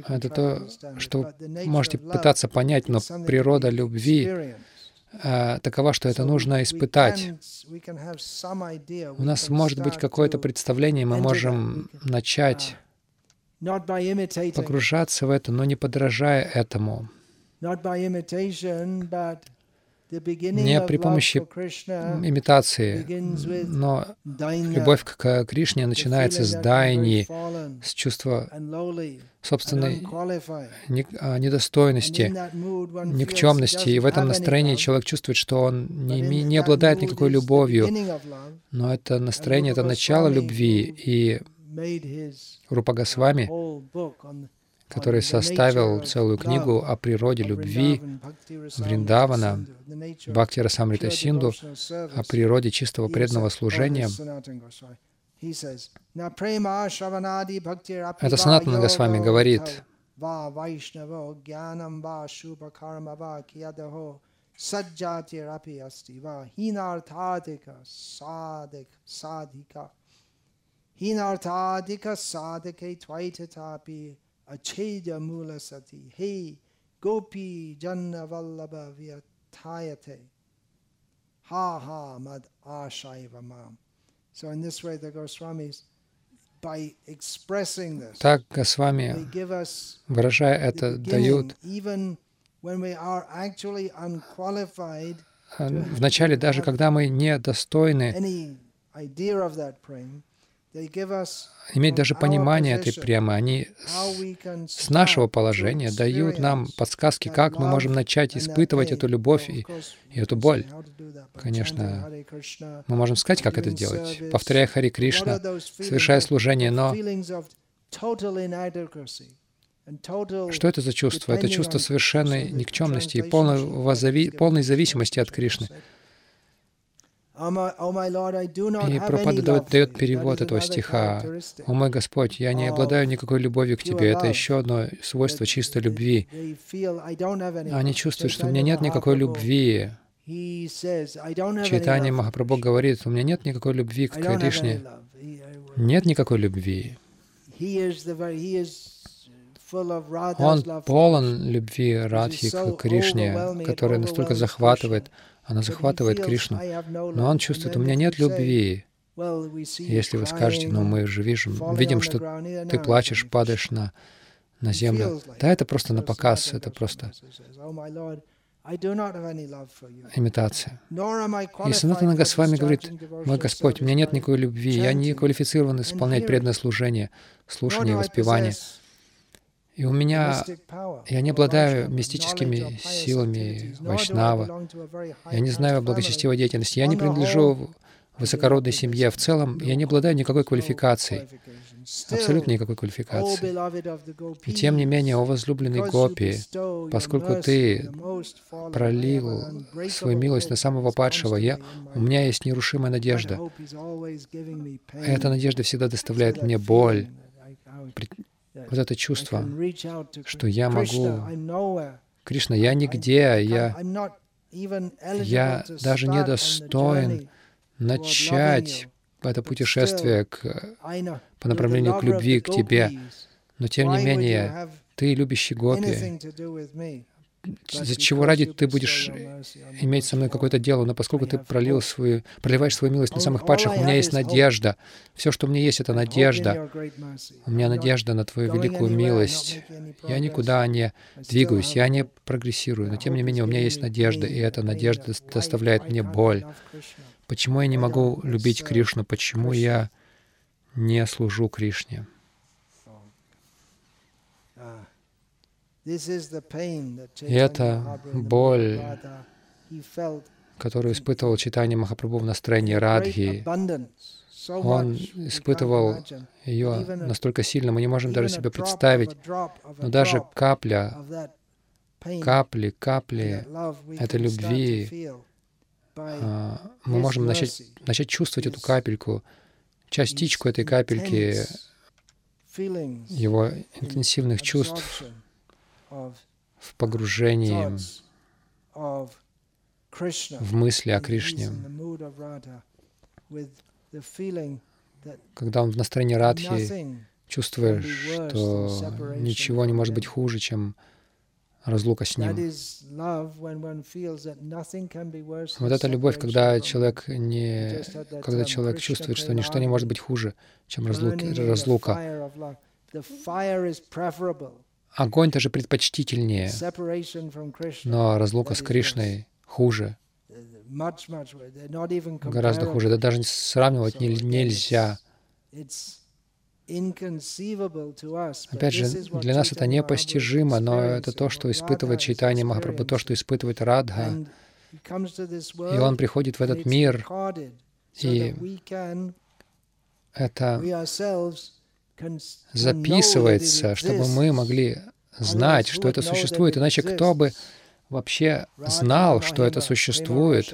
Это то, что вы можете пытаться понять, но природа любви такова, что это нужно испытать. У нас может быть какое-то представление, мы можем начать погружаться в это, но не подражая этому. Не при помощи имитации, но любовь к Кришне начинается с дайни, с чувства собственной а, недостойности, никчемности. И в этом настроении человек чувствует, что он не, не обладает никакой любовью. Но это настроение, это начало любви. И Рупа Госвами, который составил целую книгу о природе любви Вриндавана, Бхакти Расамрита Синду, о природе чистого преданного служения, Это Санатана Госвами говорит, hinarthadika sadhike tvaitatapi achedya mula sati he gopi janna vallabha vyatayate ha ha mad ashaiva mam so in this way the Goswamis так Госвами, выражая это, дают Вначале, даже когда мы недостойны иметь даже понимание этой премы, они с, с нашего положения дают нам подсказки, как мы можем начать испытывать эту любовь и, и эту боль. Конечно, мы можем сказать, как это делать, повторяя Хари Кришна, совершая служение, но что это за чувство? Это чувство совершенной никчемности и полной, полной зависимости от Кришны. И Пропада дает, дает перевод этого стиха. «О мой Господь, я не обладаю никакой любовью к Тебе». Это еще одно свойство чистой любви. Они чувствуют, что у меня нет никакой любви. Читание Махапрабху говорит, у меня нет никакой любви к Кришне. Нет никакой любви. Он полон любви Радхи к Кришне, которая настолько захватывает, она захватывает Кришну. Но он чувствует, у меня нет любви. Если вы скажете, ну мы же видим, видим, что ты плачешь, падаешь на, на землю. Да, это просто на показ, это просто имитация. И Санатана Госвами говорит, «Мой Господь, у меня нет никакой любви, я не квалифицирован исполнять преданное служение, слушание и воспевание. И у меня, я не обладаю мистическими силами Вайшнава, я не знаю благочестивой деятельности, я не принадлежу высокородной семье. В целом, я не обладаю никакой квалификацией, абсолютно никакой квалификации. И тем не менее, о возлюбленный Гопи, поскольку ты пролил свою милость на самого падшего, я, у меня есть нерушимая надежда. Эта надежда всегда доставляет мне боль, вот это чувство, что я могу... Кришна, я нигде, я, я даже не достоин начать это путешествие к, по направлению к любви к Тебе. Но тем не менее, Ты, любящий Гопи, за чего ради ты будешь иметь со мной какое-то дело, но поскольку ты пролил свою, проливаешь свою милость на самых падших, у меня есть надежда. Все, что у меня есть, это надежда. У меня надежда на Твою великую милость. Я никуда не двигаюсь, я не прогрессирую, но тем не менее у меня есть надежда, и эта надежда доставляет мне боль. Почему я не могу любить Кришну? Почему я не служу Кришне? И это боль, которую испытывал читание Махапрабху в настроении Радхи. Он испытывал ее настолько сильно, мы не можем даже себе представить, но даже капля, капли, капли этой любви, а, мы можем начать, начать чувствовать эту капельку, частичку этой капельки его интенсивных чувств, в погружении в мысли о Кришне, когда он в настроении Радхи, чувствуешь, что ничего не может быть хуже, чем разлука с Ним. Вот это любовь, когда человек, не, когда человек чувствует, что ничто не может быть хуже, чем разлуки, разлука. Огонь даже предпочтительнее, но разлука с Кришной хуже, гораздо хуже. Да даже сравнивать нельзя. Опять же, для нас это непостижимо, но это то, что испытывает читание Махапрабху, то, что испытывает Радха. И он приходит в этот мир, и это записывается, чтобы мы могли знать, что это существует. Иначе кто бы вообще знал, что это существует?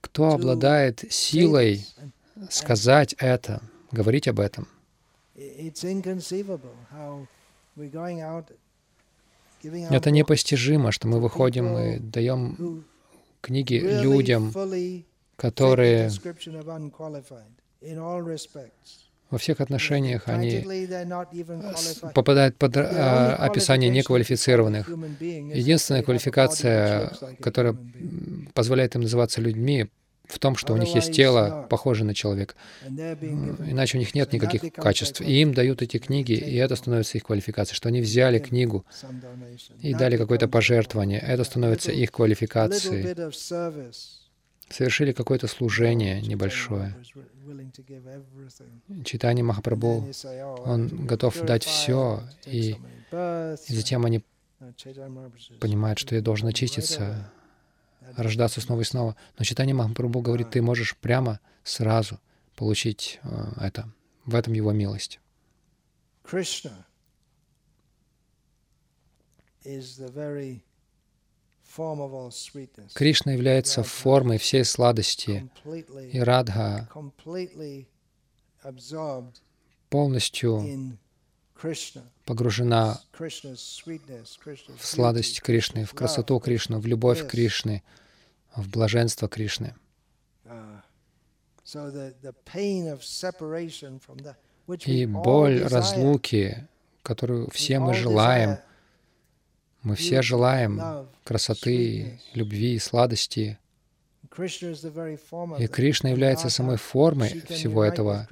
Кто обладает силой сказать это, говорить об этом? Это непостижимо, что мы выходим и даем книги людям, которые во всех отношениях они попадают под а, описание неквалифицированных. Единственная квалификация, которая позволяет им называться людьми, в том, что у них есть тело, похожее на человека. Иначе у них нет никаких качеств. И им дают эти книги, и это становится их квалификацией, что они взяли книгу и дали какое-то пожертвование. Это становится их квалификацией. Совершили какое-то служение небольшое. Читание Махапрабху, он готов дать все, и, и затем они понимают, что я должен очиститься, рождаться снова и снова. Но читание Махапрабху говорит, ты можешь прямо сразу получить э, это. В этом его милость. Кришна является формой всей сладости, и Радха полностью погружена в сладость Кришны, в красоту Кришны, в любовь Кришны, в блаженство Кришны. И боль разлуки, которую все мы желаем, мы все желаем красоты, любви, сладости, и Кришна является самой формой всего этого.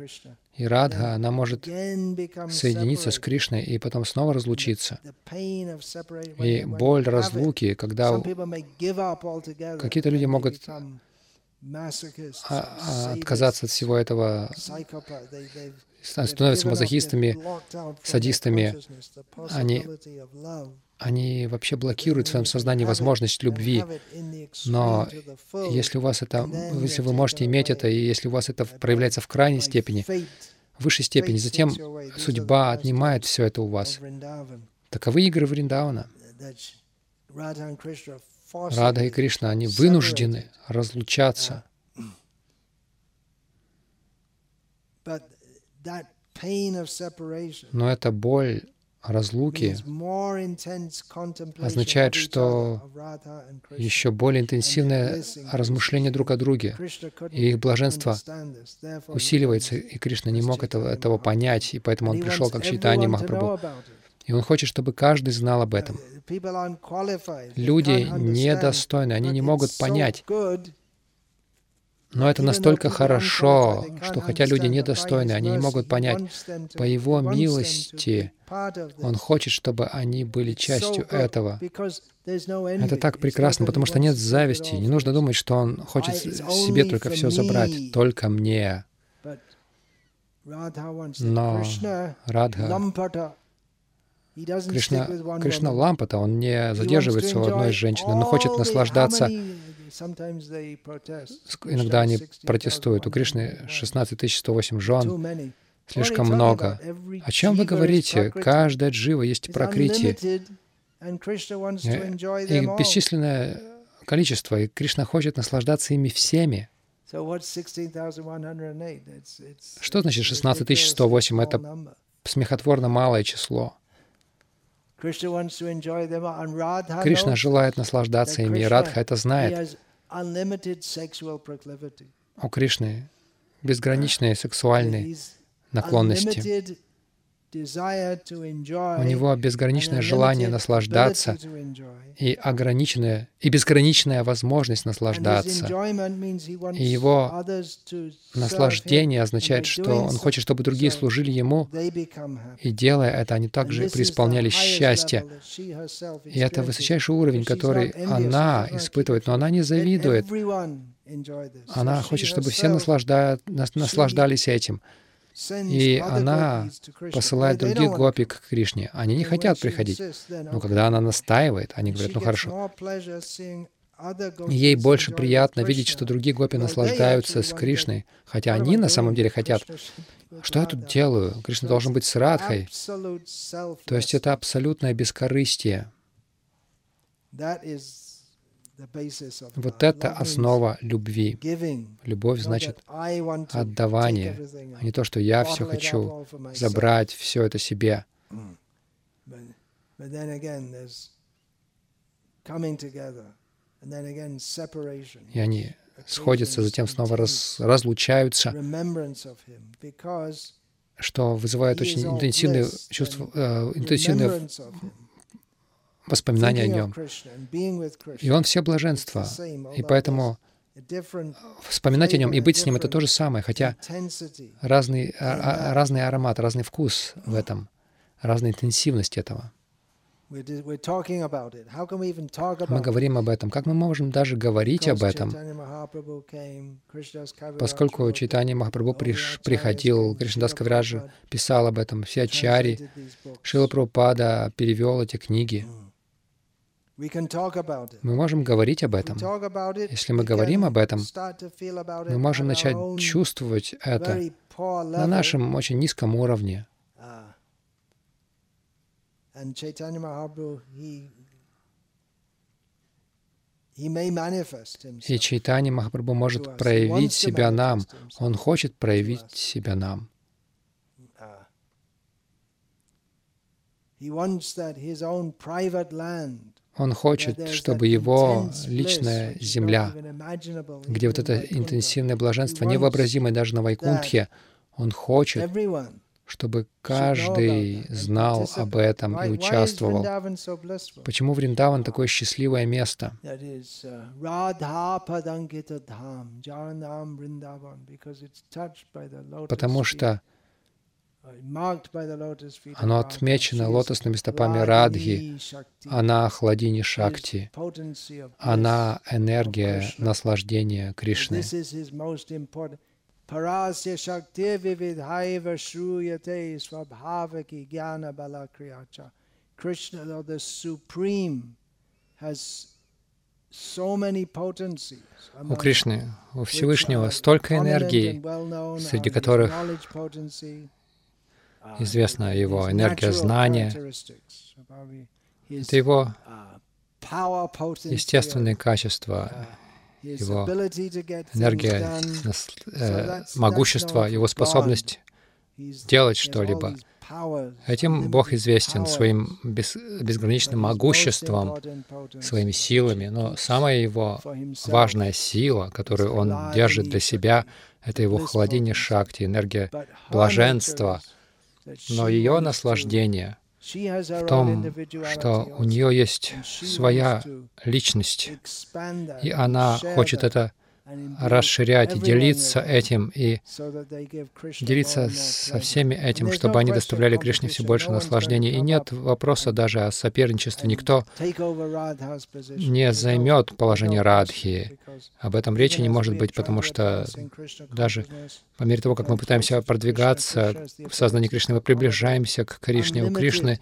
И Радха, она может соединиться с Кришной и потом снова разлучиться. И боль разлуки, когда какие-то люди могут а, а, отказаться от всего этого, становятся мазохистами, садистами, они они вообще блокируют в своем сознании возможность любви. Но если у вас это, если вы можете иметь это, и если у вас это проявляется в крайней степени, в высшей степени, затем судьба отнимает все это у вас. Таковы игры Вриндауна. Рада и Кришна, они вынуждены разлучаться. Но эта боль разлуки означает, что еще более интенсивное размышление друг о друге, и их блаженство усиливается, и Кришна не мог этого, этого понять, и поэтому он пришел как читание Махапрабху. И он хочет, чтобы каждый знал об этом. Люди недостойны, они не могут понять, но это настолько хорошо, что хотя люди недостойны, они не могут понять, по Его милости Он хочет, чтобы они были частью этого. Это так прекрасно, потому что нет зависти. Не нужно думать, что Он хочет себе только все забрать, только мне. Но Радха Кришна, Кришна Лампата, он не задерживается у одной женщины, но хочет наслаждаться Иногда они протестуют. У Кришны 16 108 жен, слишком много. О чем вы говорите? Каждая джива есть прокрити. И бесчисленное количество, и Кришна хочет наслаждаться ими всеми. Что значит 16108? Это смехотворно малое число. Кришна желает наслаждаться ими, и Радха это знает. У Кришны безграничные сексуальные наклонности. У него безграничное желание наслаждаться и ограниченная и безграничная возможность наслаждаться. И его наслаждение означает, что он хочет, чтобы другие служили ему, и делая это, они также преисполняли счастье. И это высочайший уровень, который она испытывает, но она не завидует. Она хочет, чтобы все наслаждались этим. И она посылает других гопи к Кришне. Они не хотят приходить. Но когда она настаивает, они говорят, ну хорошо. Ей больше приятно видеть, что другие гопи наслаждаются с Кришной, хотя они на самом деле хотят, что я тут делаю? Кришна должен быть с Радхой. То есть это абсолютное бескорыстие. Вот это основа любви. Любовь значит отдавание, а не то, что я все хочу забрать, все это себе. И они сходятся, затем снова раз, разлучаются, что вызывает очень интенсивное чувство, э, интенсивное воспоминания о нем. И он все блаженство. И поэтому вспоминать о нем и быть с ним — это то же самое, хотя разный, а, а, разный аромат, разный вкус в этом, разная интенсивность этого. Мы говорим об этом. Как мы можем даже говорить об этом? Поскольку Чайтани Махапрабху приш, приходил, Кришнадас Кавираджа писал об этом, все ачари, Шила Прабхупада перевел эти книги. Мы можем говорить об этом. Если мы говорим об этом, мы можем начать чувствовать это на нашем очень низком уровне. И Чайтани Махапрабху может проявить себя нам. Он хочет проявить себя нам. He wants that his own private land он хочет, чтобы его личная земля, где вот это интенсивное блаженство, невообразимое даже на Вайкунтхе, он хочет, чтобы каждый знал об этом и участвовал. Почему Вриндаван такое счастливое место? Потому что оно отмечено лотосными стопами Радхи. Она Хладини Шакти. Она энергия наслаждения Кришны. Parasya Shakti Vividhaiva Shruyate Swabhavaki Jnana Balakriyacha. Krishna, though the Supreme, has у Кришны, у Всевышнего столько энергии, среди которых известна его энергия знания. Это его естественные качества, его энергия, э, могущество, его способность делать что-либо. Этим Бог известен своим без, безграничным могуществом, своими силами, но самая его важная сила, которую он держит для себя, это его хладение шакти, энергия блаженства — но ее наслаждение в том, что у нее есть своя личность, и она хочет это расширять и делиться этим, и делиться со всеми этим, чтобы они доставляли Кришне все больше наслаждения. И нет вопроса даже о соперничестве. Никто не займет положение Радхи. Об этом речи не может быть, потому что даже по мере того, как мы пытаемся продвигаться в сознании Кришны, мы приближаемся к Кришне. У Кришны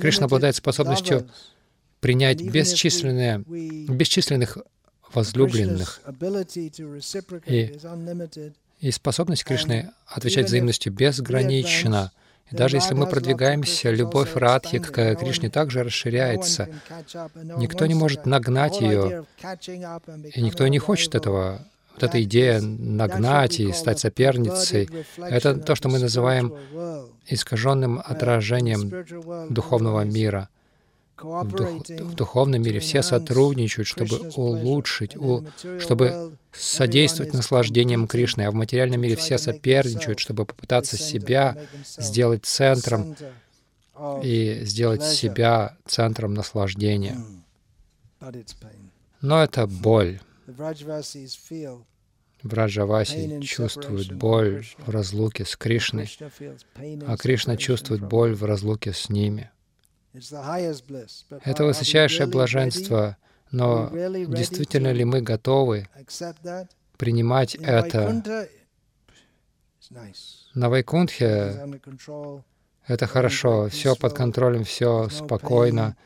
Кришна обладает способностью принять бесчисленные, бесчисленных возлюбленных. И, и способность Кришны отвечать взаимностью безгранична. И даже если мы продвигаемся, любовь Радхи к Кришне также расширяется. Никто не может нагнать ее, и никто не хочет этого. Вот эта идея нагнать и стать соперницей — это то, что мы называем искаженным отражением духовного мира — в, дух, в духовном мире все сотрудничают, чтобы улучшить, у, чтобы содействовать наслаждениям Кришны, а в материальном мире все соперничают, чтобы попытаться себя сделать центром и сделать себя центром наслаждения. Но это боль. Враджаваси чувствует боль в разлуке с Кришной, а Кришна чувствует боль в разлуке с ними. Это высочайшее блаженство, но действительно ли мы готовы принимать это? На Вайкунтхе это хорошо, все под контролем, все спокойно,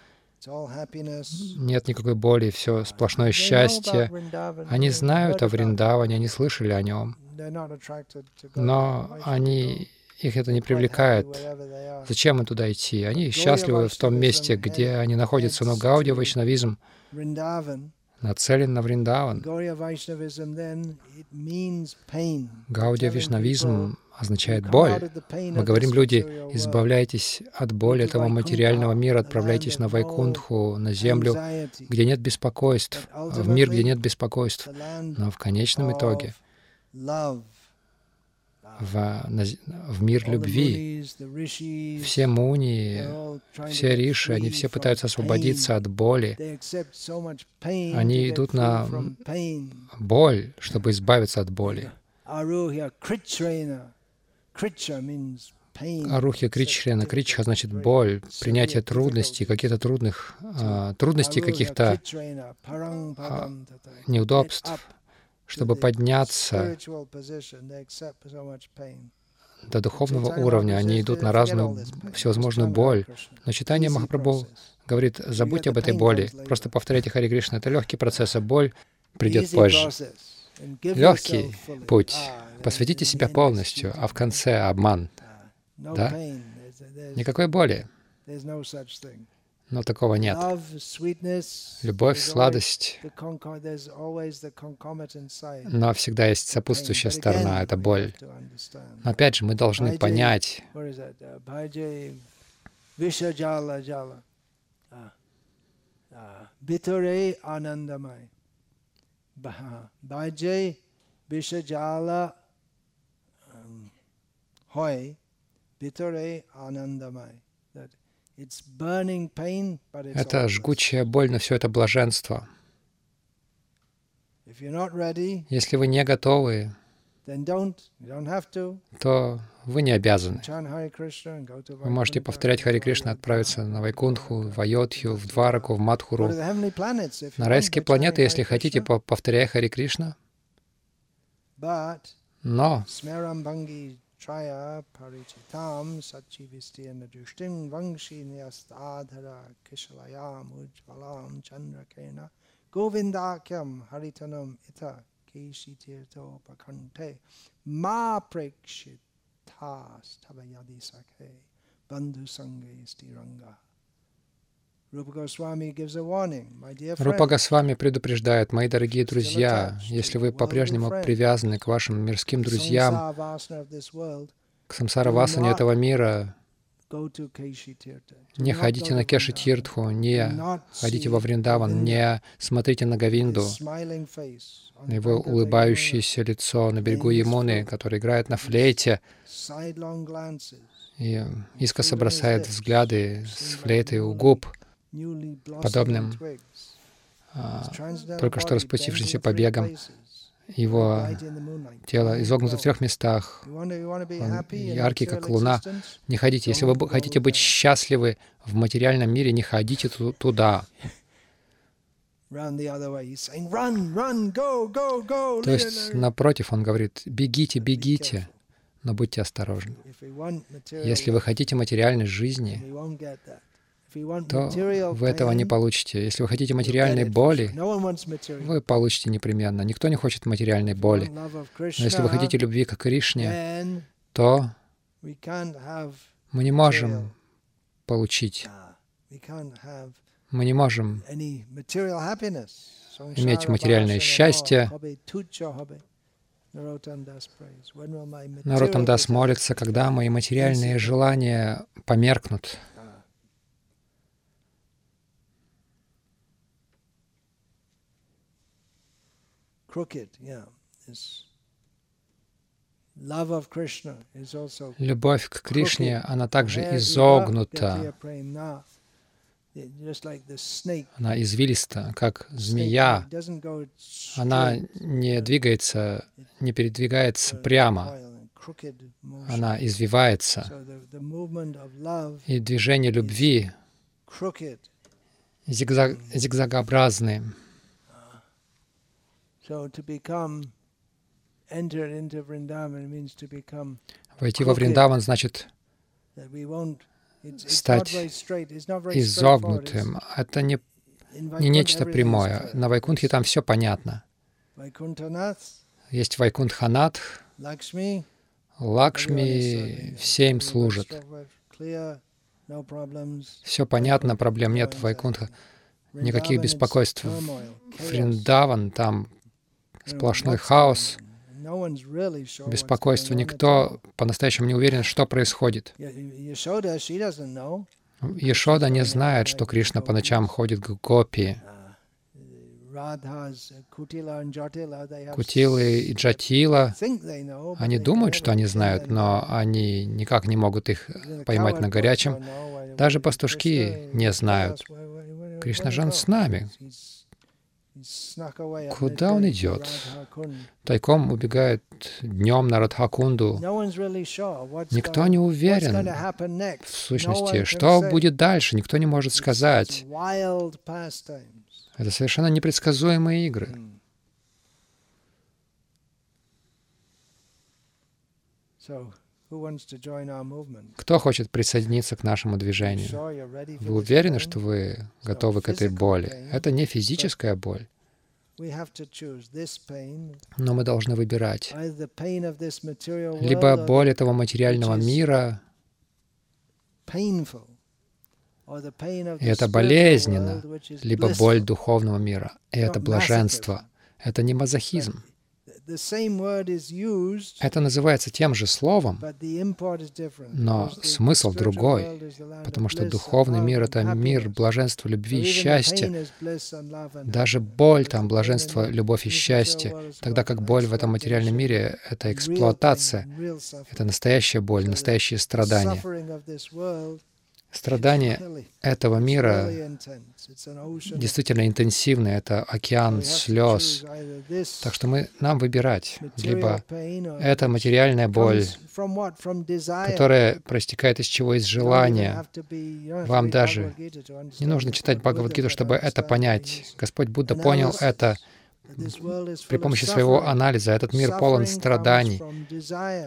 нет никакой боли, все сплошное счастье. Они знают о Вриндаване, они слышали о нем, но они их это не привлекает. Зачем им туда идти? Они счастливы в том месте, где они находятся, но Гаудия Вайшнавизм нацелен на Вриндаван. Гаудия Вишнавизм означает боль. Мы говорим, люди, избавляйтесь от боли этого материального мира, отправляйтесь на Вайкунтху, на землю, где нет беспокойств, в мир, где нет беспокойств. Но в конечном итоге в, в мир любви. Все муни, все риши, они все пытаются освободиться от боли. Они идут на боль, чтобы избавиться от боли. Арухи Кричрена. Кричха значит боль, принятие трудностей, каких-то трудных, а, трудностей каких-то а, неудобств чтобы подняться до духовного уровня, они идут на разную всевозможную боль. Но читание Махапрабху говорит, забудьте об этой боли, просто повторяйте Хари Кришна. Это легкий процесс, а боль придет позже. Легкий путь. Посвятите себя полностью, а в конце обман. Да? Никакой боли. Но такого нет. Любовь, сладость. Но всегда есть сопутствующая сторона, это боль. Но опять же, мы должны понять, Битаре Анандамай. Баджай Вишаджала Хой Битаре Анандамай. Это жгучая боль, но все это блаженство. Если вы не готовы, то вы не обязаны. Вы можете повторять Хари Кришна, отправиться на Вайкунху, в Айодхью, в Двараку, в Мадхуру, на райские планеты, если хотите, повторяя Хари Кришна. Но Traya parichitam Satchivisti and Adushtim vangshi nyastadhara kishalayam ujvalam chandrakena govindakyam haritanam ita keshitirto pakante ma prekshitas tavayadi sakhe bandhu sange stiranga Рупа Госвами предупреждает, мои дорогие друзья, если вы по-прежнему привязаны к вашим мирским друзьям, к самсара васане этого мира, не ходите на Кеши Тиртху, не ходите во Вриндаван, не смотрите на Гавинду, на его улыбающееся лицо на берегу Ямуны, который играет на флейте, и искоса бросает взгляды с флейтой у губ — подобным а, только что распустившимся побегам. Его тело изогнуто в трех местах. Он яркий, как луна. Не ходите. Если вы хотите быть счастливы в материальном мире, не ходите туда. То есть, напротив, он говорит, бегите, бегите, но будьте осторожны. Если вы хотите материальной жизни, то вы этого не получите. Если вы хотите материальной боли, вы получите непременно. Никто не хочет материальной боли. Но если вы хотите любви к Кришне, то мы не можем получить. Мы не можем иметь материальное счастье. Наротам Дас молится, когда мои материальные желания померкнут. Любовь к Кришне, она также изогнута, она извилиста, как змея. Она не двигается, не передвигается прямо, она извивается. И движение любви зигзаг, зигзагообразные. Войти во Вриндаван значит стать изогнутым. Это не, не нечто прямое. На Вайкунтхе там все понятно. Есть Вайкунтханат, Лакшми, все им служат. Все понятно, проблем нет в Вайкунтха. никаких беспокойств. Вриндаван, там сплошной хаос, беспокойство. Никто по-настоящему не уверен, что происходит. Ешода не знает, что Кришна по ночам ходит к гопи. Кутилы и Джатила, они думают, что они знают, но они никак не могут их поймать на горячем. Даже пастушки не знают. Кришна же с нами. Куда он идет? Тайком убегает днем на Радхакунду. Никто не уверен в сущности, что будет дальше, никто не может сказать. Это совершенно непредсказуемые игры. Кто хочет присоединиться к нашему движению? Вы уверены, что вы готовы к этой боли? Это не физическая боль. Но мы должны выбирать. Либо боль этого материального мира, и это болезненно, либо боль духовного мира, и это блаженство. Это не мазохизм. Это называется тем же словом, но смысл другой, потому что духовный мир — это мир блаженства, любви и счастья. Даже боль там — блаженство, любовь и счастье, тогда как боль в этом материальном мире — это эксплуатация, это настоящая боль, настоящие страдания. Страдания этого мира действительно интенсивны, это океан слез. Так что мы, нам выбирать, либо это материальная боль, которая проистекает из чего? Из желания. Вам даже не нужно читать Бхагавадгиту, чтобы это понять. Господь Будда понял это при помощи своего анализа. Этот мир полон страданий.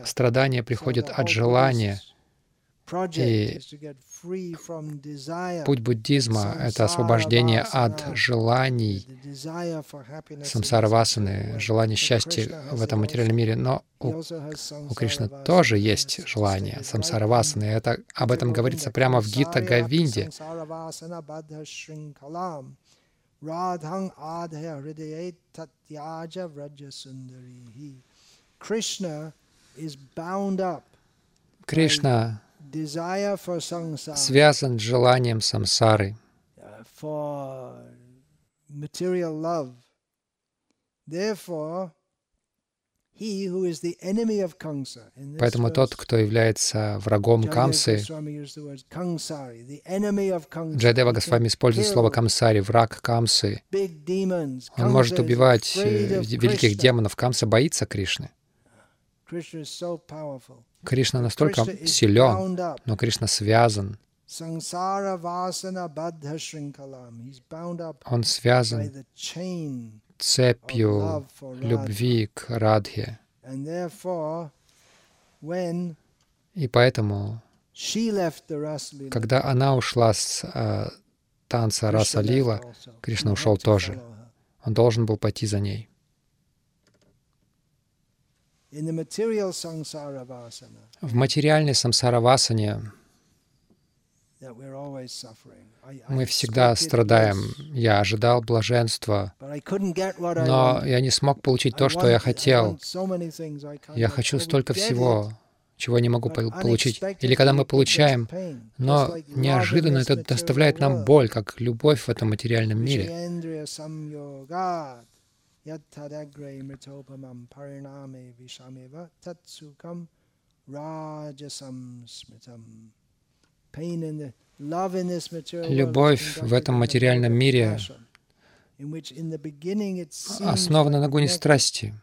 Страдания приходят от желания. И Путь буддизма — это освобождение от желаний самсаравасаны, желание счастья в этом материальном мире. Но у, у Кришны тоже есть желание самсаравасаны. Это, об этом говорится прямо в Гита Гавинде. Кришна связан с желанием самсары. Поэтому тот, кто является врагом Камсы, Джайдева Госвами использует слово Камсари, враг Камсы. Он может убивать э, великих демонов. Камса боится Кришны. Кришна настолько силен, но Кришна связан. Он связан цепью любви к Радхе. И поэтому, когда она ушла с э, танца Раса Лила, Кришна ушел тоже. Он должен был пойти за ней. В материальной самсаравасане мы всегда страдаем. Я ожидал блаженства, но я не смог получить то, что я хотел. Я хочу столько всего, чего не могу получить. Или когда мы получаем, но неожиданно это доставляет нам боль, как любовь в этом материальном мире. Yattadagre mritopamam pariname vishameva tatsukam rajasam smitam. Любовь в этом материальном мире основана на гоне страсти.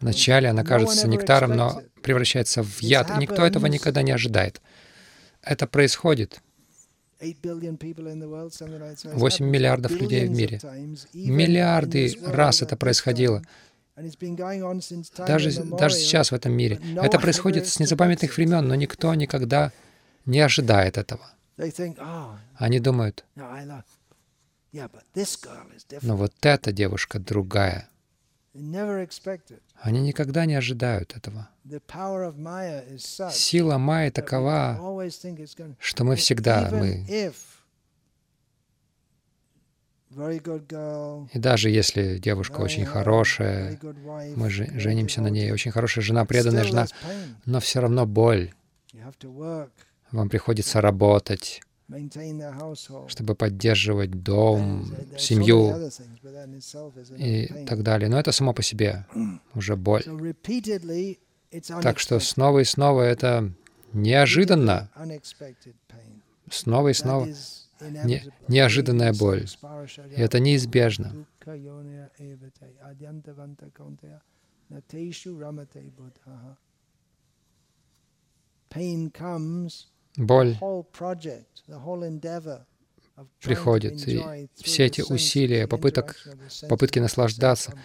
Вначале она кажется нектаром, но превращается в яд, и никто этого никогда не ожидает. Это происходит 8 миллиардов людей в мире. Миллиарды раз это происходило. Даже, даже сейчас в этом мире. Это происходит с незапамятных времен, но никто никогда не ожидает этого. Oh, Они думают, но вот эта девушка другая. Они никогда не ожидают этого. Сила Майи такова, что мы всегда, мы И даже если девушка очень хорошая, мы же женимся на ней, очень хорошая жена, преданная жена, но все равно боль. Вам приходится работать, чтобы поддерживать дом, семью и так далее. Но это само по себе уже боль. Так что снова и снова это неожиданно, снова и снова не, неожиданная боль. И это неизбежно. Боль приходит, и все эти усилия, попыток, попытки наслаждаться,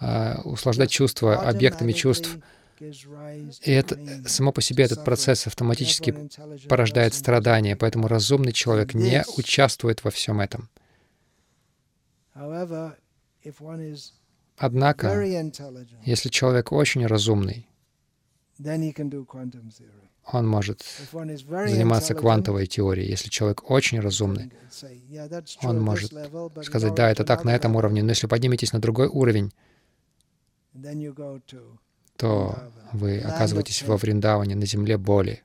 uh, услаждать чувства объектами чувств — и это, само по себе этот процесс автоматически порождает страдания, поэтому разумный человек не участвует во всем этом. Однако, если человек очень разумный, он может заниматься квантовой теорией. Если человек очень разумный, он может сказать, да, это так на этом уровне, но если подниметесь на другой уровень, то вы оказываетесь во Вриндаване, на земле боли.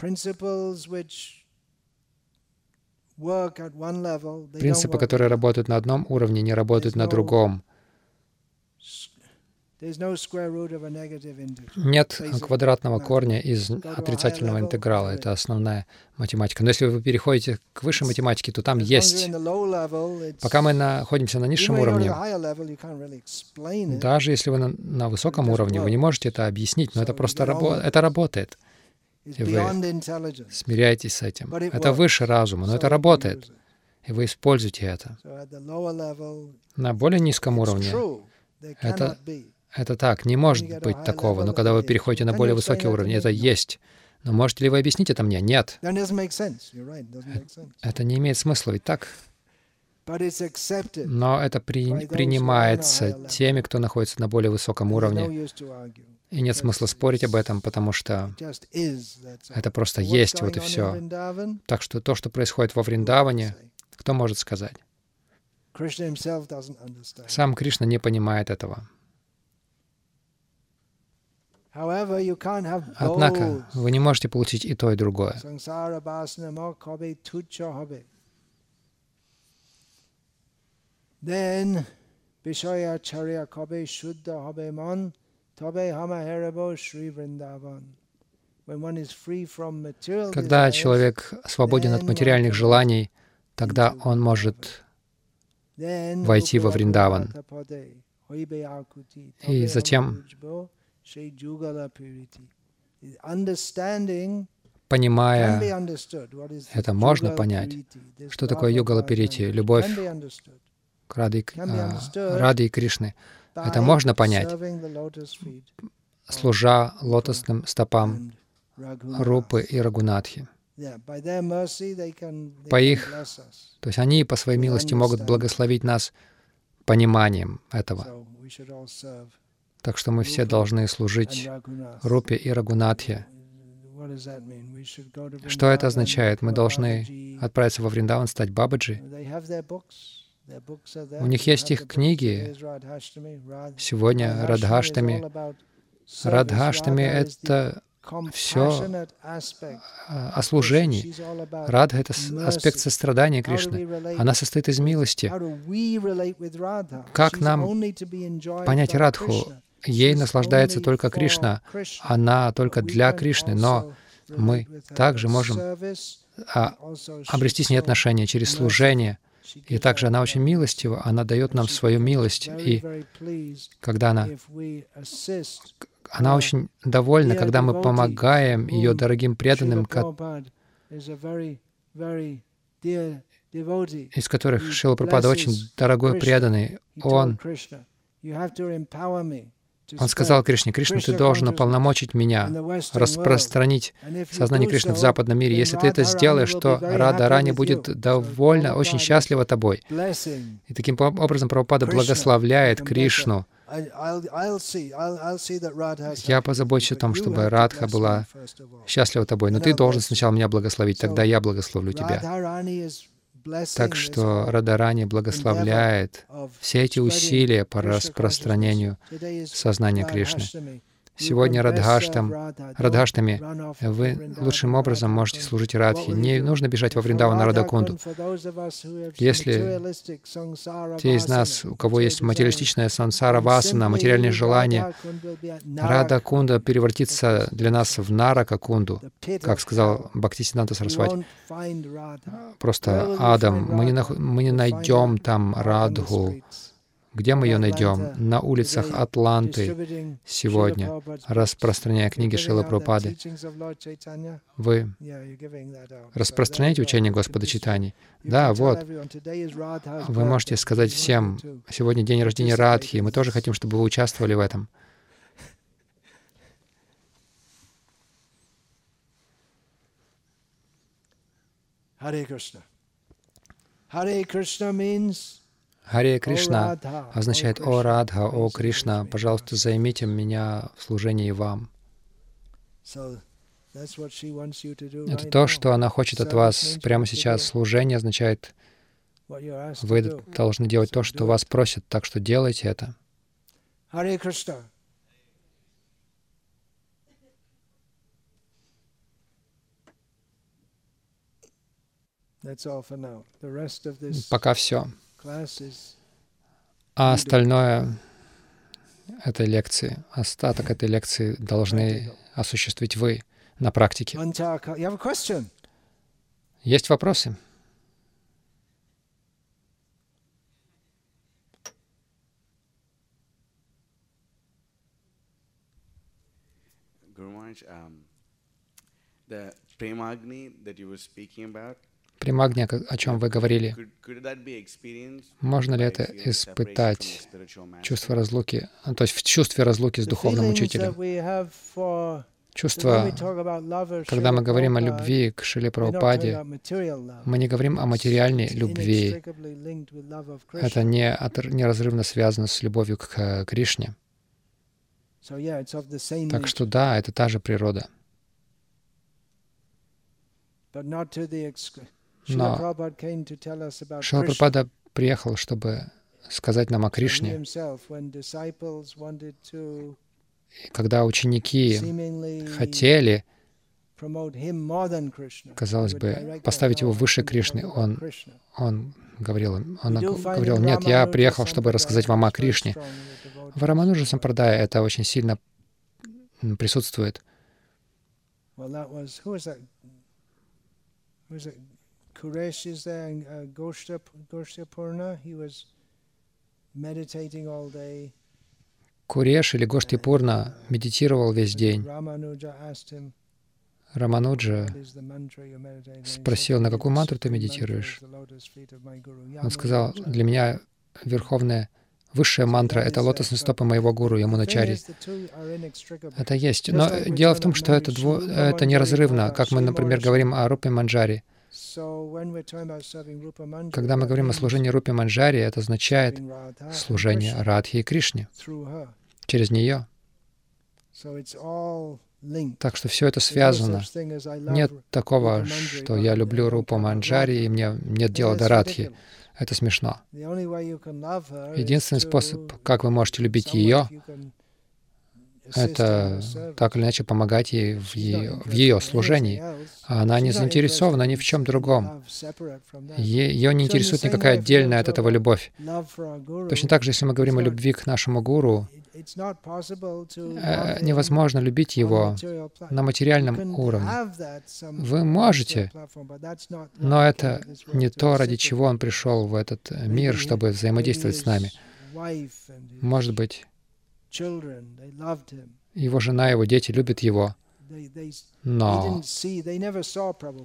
Принципы, которые работают на одном уровне, не работают на другом. Нет квадратного корня из отрицательного интеграла. Это основная математика. Но если вы переходите к высшей математике, то там есть. Пока мы находимся на низшем уровне, даже если вы на, на высоком уровне, вы не можете это объяснить, но это просто рабо это работает. И вы смиряетесь с этим. Это выше разума, но это работает. И вы используете это. На более низком уровне это это так, не может быть такого. Но когда вы переходите на более высокий уровень, это есть. Но можете ли вы объяснить это мне? Нет. Это не имеет смысла, ведь так? Но это при, принимается теми, кто находится на более высоком уровне. И нет смысла спорить об этом, потому что это просто есть, вот и все. Так что то, что происходит во Вриндаване, кто может сказать? Сам Кришна не понимает этого. Однако вы не можете получить и то, и другое. Когда человек свободен от материальных желаний, тогда он может войти во Вриндаван. И затем Понимая это, можно понять, что такое йогалапирити, любовь к а, Ради и Кришны. Это можно понять, служа лотосным стопам Рупы и Рагунатхи. По их, то есть они по своей милости могут благословить нас пониманием этого. Так что мы все должны служить Рупе и Рагунатхе. Что это означает? Мы должны отправиться во Вриндаван, стать Бабаджи. У них есть их книги. Сегодня Радхаштами. Радхаштами — это все о служении. Радха — это аспект сострадания Кришны. Она состоит из милости. Как нам понять Радху? Ей наслаждается только Кришна, она только для Кришны, но мы также можем а, обрести с ней отношения через служение. И также она очень милостива, она дает нам свою милость. И когда она... Она очень довольна, когда мы помогаем ее дорогим преданным, из которых Шила Пропада очень дорогой преданный. Он он сказал Кришне, Кришна, ты должен уполномочить меня распространить сознание Кришны в западном мире. Если ты это сделаешь, то Рада Рани будет довольна, очень счастлива тобой. И таким образом Прабхупада благословляет Кришну. Я позабочусь о том, чтобы Радха была счастлива тобой, но ты должен сначала меня благословить, тогда я благословлю тебя. Так что Радарани благословляет все эти усилия по распространению сознания Кришны. Сегодня Радхаштам, Радхаштами вы лучшим образом можете служить Радхи. Не нужно бежать во Вриндаву на Радакунду. Если те из нас, у кого есть материалистичная сансара васана, материальные желания, Радакунда превратится для нас в Наракакунду, как сказал Бхактисиданта Сарасвати. Просто Адам. Мы не, мы не найдем там Радху, где мы ее найдем? На улицах Атланты сегодня, распространяя книги Шилы Прабхупады. Вы распространяете учение Господа Читани? Да, вот. Вы можете сказать всем, сегодня день рождения Радхи, мы тоже хотим, чтобы вы участвовали в этом. Hare Krishna. Hare Krishna means Харе Кришна означает «О Радха, о Кришна, пожалуйста, займите меня в служении вам». Это то, что она хочет от вас прямо сейчас. Служение означает, вы должны делать то, что вас просят, так что делайте это. Харе Кришна. Пока все. А остальное этой лекции, остаток этой лекции должны осуществить вы на практике. Есть вопросы? Guru Maharaj, um, the Premagni that you were speaking about, Примагния, о чем вы говорили, можно ли это испытать, чувство разлуки, то есть в чувстве разлуки с духовным учителем? Чувство, когда мы говорим о любви к Шиле Прабхупаде, мы не говорим о материальной любви. Это не неразрывно связано с любовью к Кришне. Так что да, это та же природа. Но Шила Прабхупада приехал, чтобы сказать нам о Кришне. И когда ученики хотели, казалось бы, поставить его выше Кришны, он, он говорил, он говорил, нет, я приехал, чтобы рассказать вам о Кришне. В Рамануджа Сампрадае это очень сильно присутствует. Kuresh is there and uh, Goshta, Goshta Purna. He was meditating all day. Куреш или Гоштипурна медитировал весь день. Рамануджа спросил, на какую мантру ты медитируешь? Он сказал, для меня верховная, высшая мантра — это лотосные стопы моего гуру, Ямуначари. Это есть. Но дело в том, что это, дво, это неразрывно, как мы, например, говорим о Рупе Манджари. Когда мы говорим о служении Рупи Манджари, это означает служение Радхи и Кришне через нее. Так что все это связано. Нет такого, что я люблю Рупу Манджари, и мне нет дела до Радхи. Это смешно. Единственный способ, как вы можете любить ее, это так или иначе помогать ей в ее, в ее служении. Она не заинтересована ни в чем другом. Ее не интересует никакая отдельная от этого любовь. Точно так же, если мы говорим о любви к нашему гуру, э, невозможно любить его на материальном уровне. Вы можете, но это не то, ради чего он пришел в этот мир, чтобы взаимодействовать с нами. Может быть, его жена, его дети любят его, но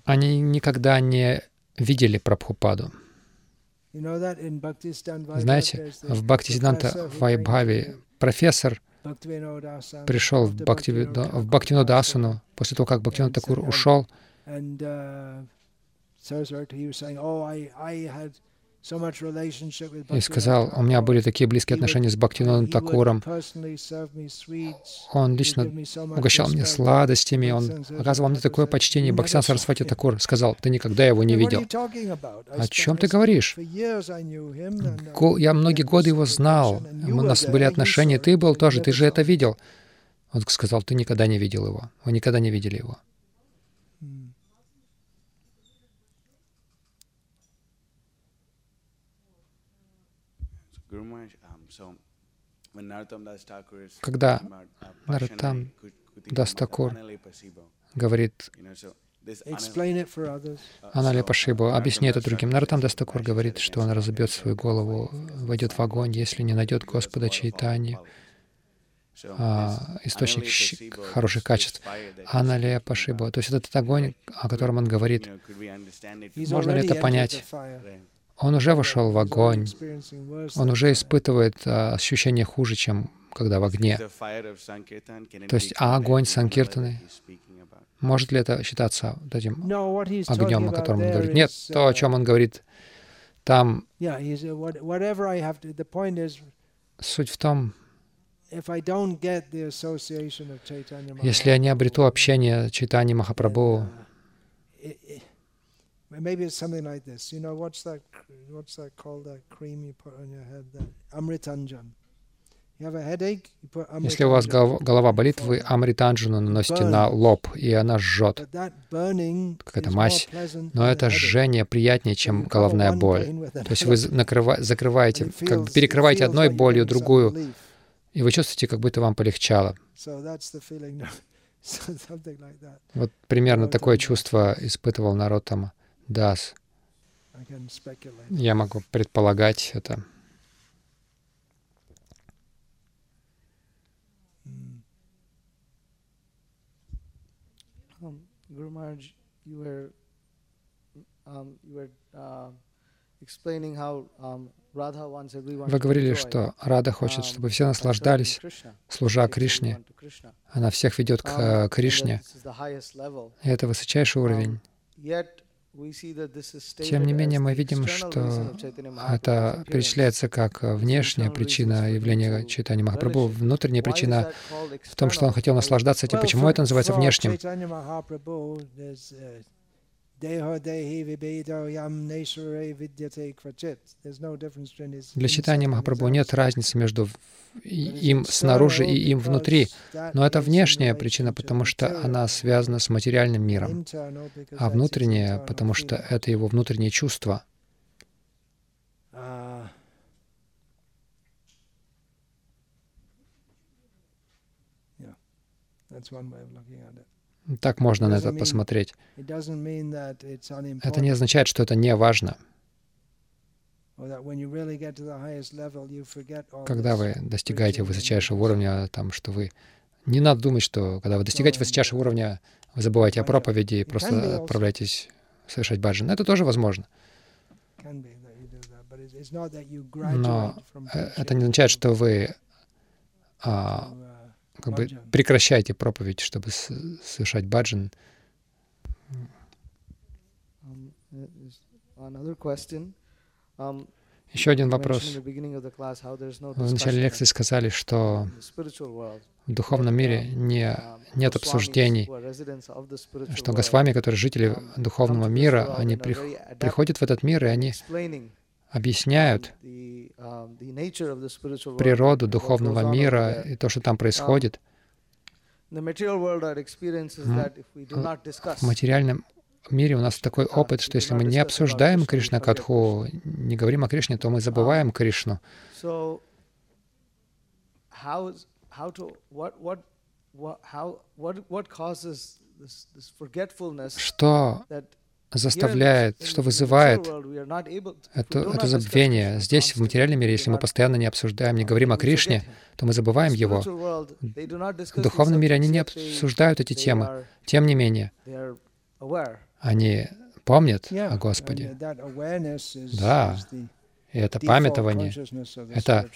они никогда не видели Прабхупаду. Знаете, в Бхактисиданта Вайбхави профессор пришел в, Бхакти, в Бхактинодасану после того, как Бхактинод Такур ушел, и сказал, у меня были такие близкие отношения с Бхактиноном Такуром. Он лично угощал меня сладостями, он оказывал мне такое почтение. Бхактин Сарасвати Такур сказал, ты никогда его не видел. О чем ты говоришь? Я многие годы его знал, у нас были отношения, ты был тоже, ты же это видел. Он сказал, ты никогда не видел его, вы никогда не видели его. Когда Нароттам Дас Тхакур говорит অনলে পশিব, объясни это другим. Нароттам Дас Тхакур говорит, что он разобьет свою голову, войдет в огонь, если не найдет Господа Чайтанью, а, источник хороших качеств. অনলে পশিব. То есть этот огонь, о котором он говорит, можно ли это понять? Он уже вошел в огонь, он уже испытывает а, ощущение хуже, чем когда в огне. То есть, а огонь Санкиртаны, может ли это считаться вот этим огнем, о котором он говорит? Нет, то, о чем он говорит, там суть в том, если я не обрету общение Чайтани Махапрабху, Maybe it's something like this. You know, what's that, what's that called, that cream you put on your head? That Amritanjan. Если у вас голова болит, вы амританджану наносите на лоб, и она жжет. Какая-то мазь. Но это жжение приятнее, чем головная боль. То есть вы закрываете, как бы перекрываете одной болью другую, и вы чувствуете, как будто вам полегчало. Вот примерно такое чувство испытывал народ там. Дас. Я могу предполагать это. Guru Maharaj, you were um, you were uh, explaining how um, вы говорили, что Рада хочет, чтобы все наслаждались, служа Кришне. Она всех ведет к Кришне. И это высочайший уровень. Тем не менее, мы видим, что это перечисляется как внешняя причина явления Чайтани Махапрабху. Внутренняя причина в том, что он хотел наслаждаться этим. Почему это называется внешним? Для читания Махапрабху нет разницы между им снаружи и им внутри, но это внешняя причина, потому что она связана с материальным миром, а внутренняя, потому что это его внутренние чувства. That's one way of looking at it. Так можно на это посмотреть. Это не означает, что это не важно. Когда вы достигаете высочайшего уровня, там, что вы... Не надо думать, что когда вы достигаете высочайшего уровня, вы забываете о проповеди и просто отправляетесь совершать баджан. Это тоже возможно. Но э, это не означает, что вы а, как бы прекращайте проповедь, чтобы совершать баджан. Еще один вопрос. В начале лекции сказали, что в духовном мире не, нет обсуждений, что Госвами, которые жители духовного мира, они при, приходят в этот мир, и они объясняют природу духовного мира и то, что там происходит. В материальном мире у нас такой опыт, что если мы не обсуждаем Кришна Катху, не говорим о Кришне, то мы забываем Кришну. Что заставляет, что вызывает это, это забвение. Здесь, в материальном мире, если мы постоянно не обсуждаем, не говорим о Кришне, то мы забываем Его. В духовном мире они не обсуждают эти темы. Тем не менее, они помнят о Господе. Да, и это памятование, это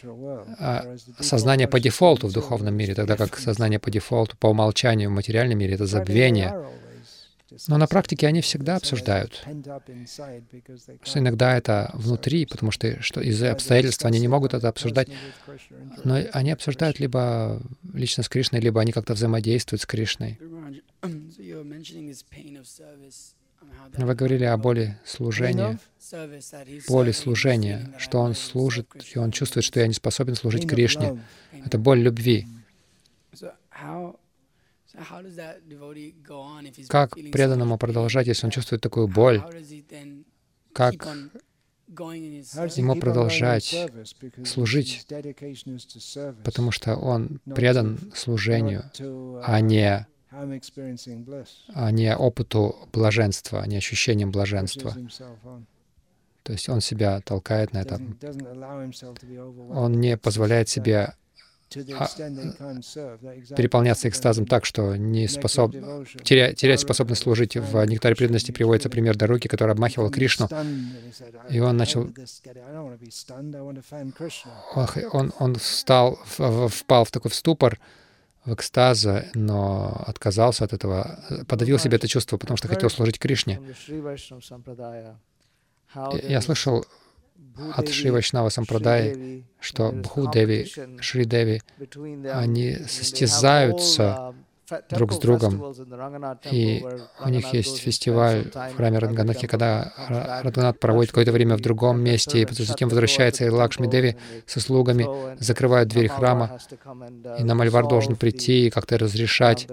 а, сознание по дефолту в духовном мире, тогда как сознание по дефолту, по умолчанию в материальном мире — это забвение. Но на практике они всегда обсуждают. Что иногда это внутри, потому что, что из-за обстоятельств они не могут это обсуждать. Но они обсуждают либо лично с Кришной, либо они как-то взаимодействуют с Кришной. Вы говорили о боли служения, боли служения, что он служит, и он чувствует, что я не способен служить Кришне. Это боль любви. Как преданному продолжать, если он чувствует такую боль? Как ему продолжать служить, потому что он предан служению, а не, а не опыту блаженства, а не ощущением блаженства. То есть он себя толкает на это. Он не позволяет себе переполняться экстазом так, что не способ... теря... терять способность служить. В «Нектаре преданности» приводится пример Даруки, который обмахивал Кришну, и он начал... Он, он встал, впал в такой ступор, в экстаза, но отказался от этого, подавил себе это чувство, потому что хотел служить Кришне. Я слышал от Шри Вайшнава Сампрадай, что Бхудеви, Шри Деви, они состязаются друг с другом. И у них есть фестиваль в храме Радганатхи, когда Радганат проводит какое-то время в другом месте, и затем возвращается и Лакшми Деви со слугами, закрывают дверь храма, и Намальвар должен прийти и как-то разрешать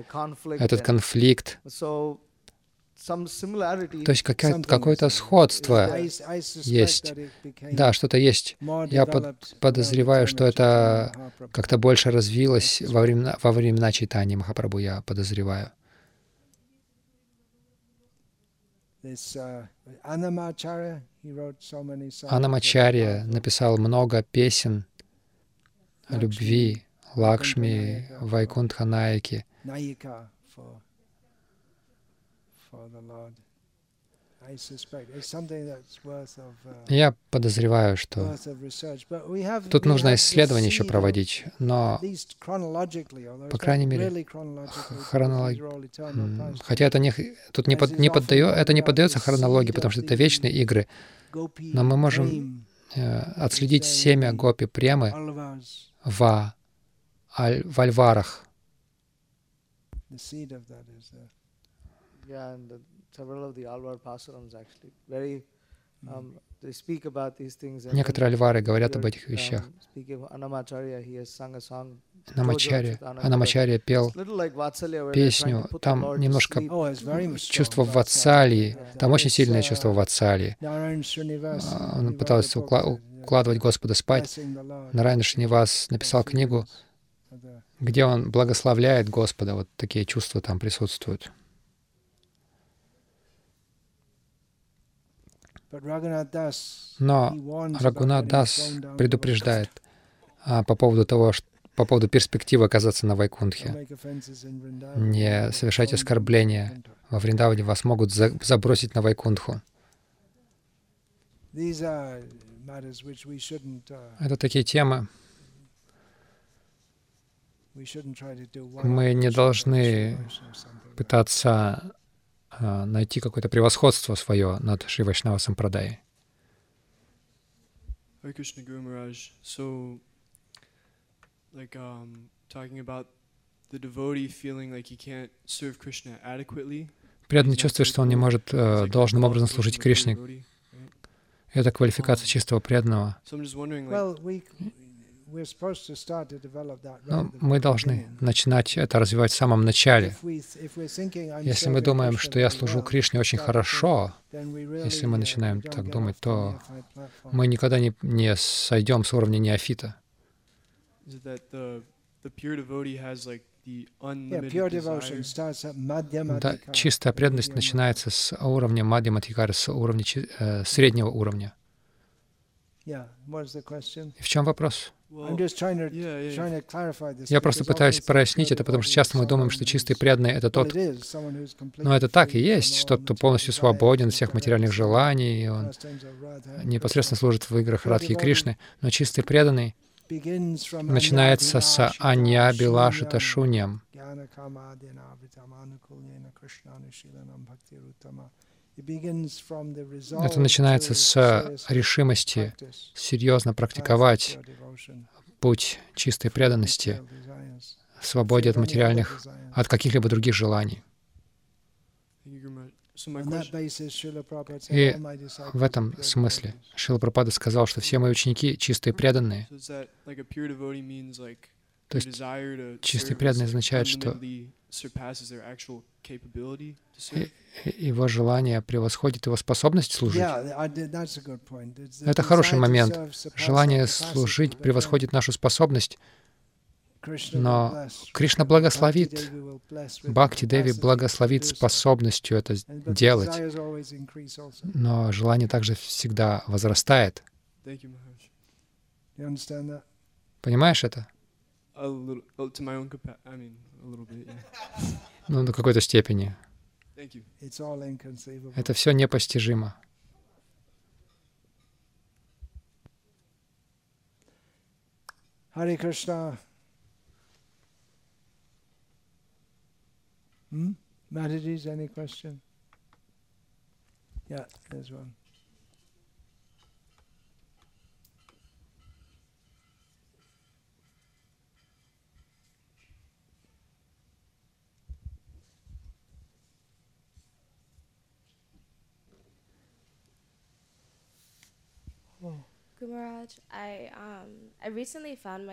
этот конфликт. То есть какое-то сходство есть. Да, что-то есть. Я под, подозреваю, что это как-то больше развилось во времена, во времена читания Махапрабху, я подозреваю. Анамачарья написал много песен о любви Лакшми, Вайкунтханайки. Я подозреваю, что тут нужно исследование еще проводить, но, по крайней мере, хронология, хотя это не, тут не, под, не поддает, это не поддается хронологии, потому что это вечные игры, но мы можем э, отследить семя Гопи Премы в, аль, в Альварах. Yeah, and the, several of the Alvar Pasurams actually. Very um, they speak about these things. Некоторые альвары говорят об этих вещах. Анамачарья, Анамачарья пел песню, там немножко чувство ватсалии, там очень сильное чувство ватсалии. Он пытался укладывать Господа спать. Нарайна Шинивас написал книгу, где он благословляет Господа, вот такие чувства там присутствуют. Но Рагунат Дас предупреждает а, по поводу того, что по поводу перспективы оказаться на Вайкунтхе. Не совершайте оскорбления. Во Вриндаване вас могут за забросить на Вайкунтху. Uh, Это такие темы. Мы не должны пытаться найти какое-то превосходство свое над Шри Вайшнава Сампрадай. like um, talking about the devotee feeling like he can't serve Krishna adequately. Преданный чувствует, что он не может э, должным образом служить Кришне. Это квалификация чистого преданного. Но мы должны начинать это развивать в самом начале. Если мы думаем, что я служу Кришне очень хорошо, если мы начинаем так думать, то мы никогда не, не сойдем с уровня неофита. Да, чистая преданность начинается с уровня Мадьяматикара, с уровня э, среднего уровня. И в чем вопрос? Я просто пытаюсь прояснить это, потому что часто мы думаем, что чистый преданный — это тот... Но это так и есть, что кто полностью свободен от всех материальных желаний, и он непосредственно служит в играх Радхи и Кришны. Но чистый преданный начинается с Анья Билашита Шуньям. Это начинается с решимости серьезно практиковать путь чистой преданности, свободе от материальных, от каких-либо других желаний. И в этом смысле Шила Прабхупада сказал, что все мои ученики чистые преданные. То есть чистый преданный означает, что его желание превосходит его способность служить. Это хороший момент. Желание служить превосходит нашу способность, но Кришна благословит, Бхакти Деви благословит способностью это делать, но желание также всегда возрастает. Понимаешь это? Ну, до какой-то степени. Это все непостижимо. Харе Кришна. Hmm? Mataji's, any question? Yeah, there's one.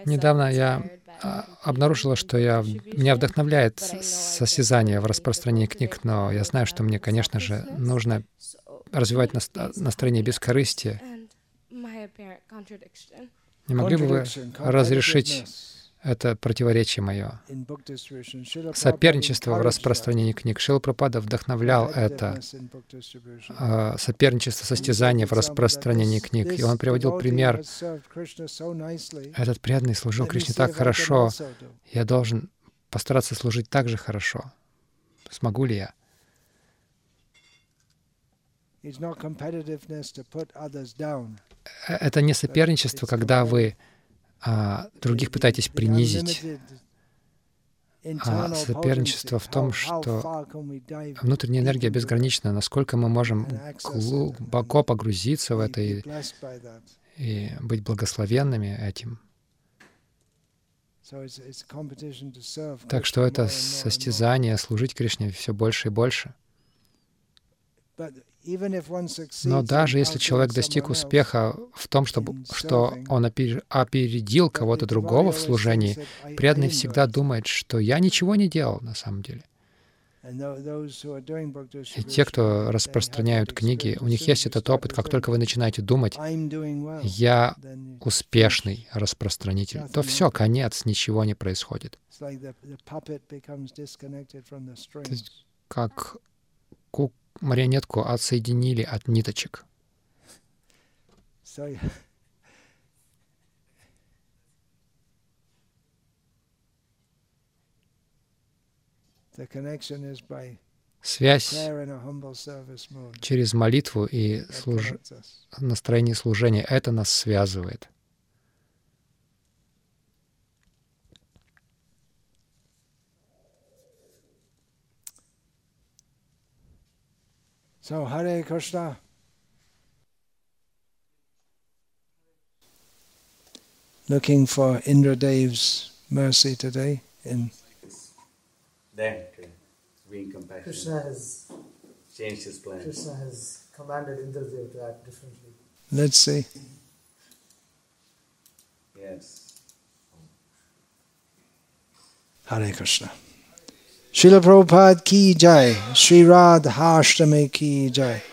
Недавно я а, обнаружила, что я, меня вдохновляет состязание в распространении книг, но я знаю, что мне, конечно же, нужно развивать настроение бескорыстия. Не могли бы вы разрешить это противоречие мое. Соперничество в распространении книг. Шил Пропада вдохновлял это. А, соперничество, состязание в распространении книг. И он приводил пример. Этот преданный служил Кришне так хорошо. Я должен постараться служить так же хорошо. Смогу ли я? Э, это не соперничество, когда вы а других пытаетесь принизить. А соперничество в том, что внутренняя энергия безгранична, насколько мы можем глубоко погрузиться в это и, и быть благословенными этим. Так что это состязание служить Кришне все больше и больше. Но даже если человек достиг успеха в том, чтобы, что он опередил кого-то другого в служении, преданный всегда думает, что я ничего не делал на самом деле. И те, кто распространяют книги, у них есть этот опыт. Как только вы начинаете думать, я успешный распространитель, то все, конец, ничего не происходит. как марионетку отсоединили от ниточек. Связь через молитву и служ... настроение служения — это нас связывает. So, Hare Krishna. Looking for Indradev's mercy today in. Then, being compassionate. Krishna has changed his plan. Krishna has commanded Indradev to act differently. Let's see. Yes. Hare Krishna. Srila Prabhupada ki jai, Sri Radha ki jai.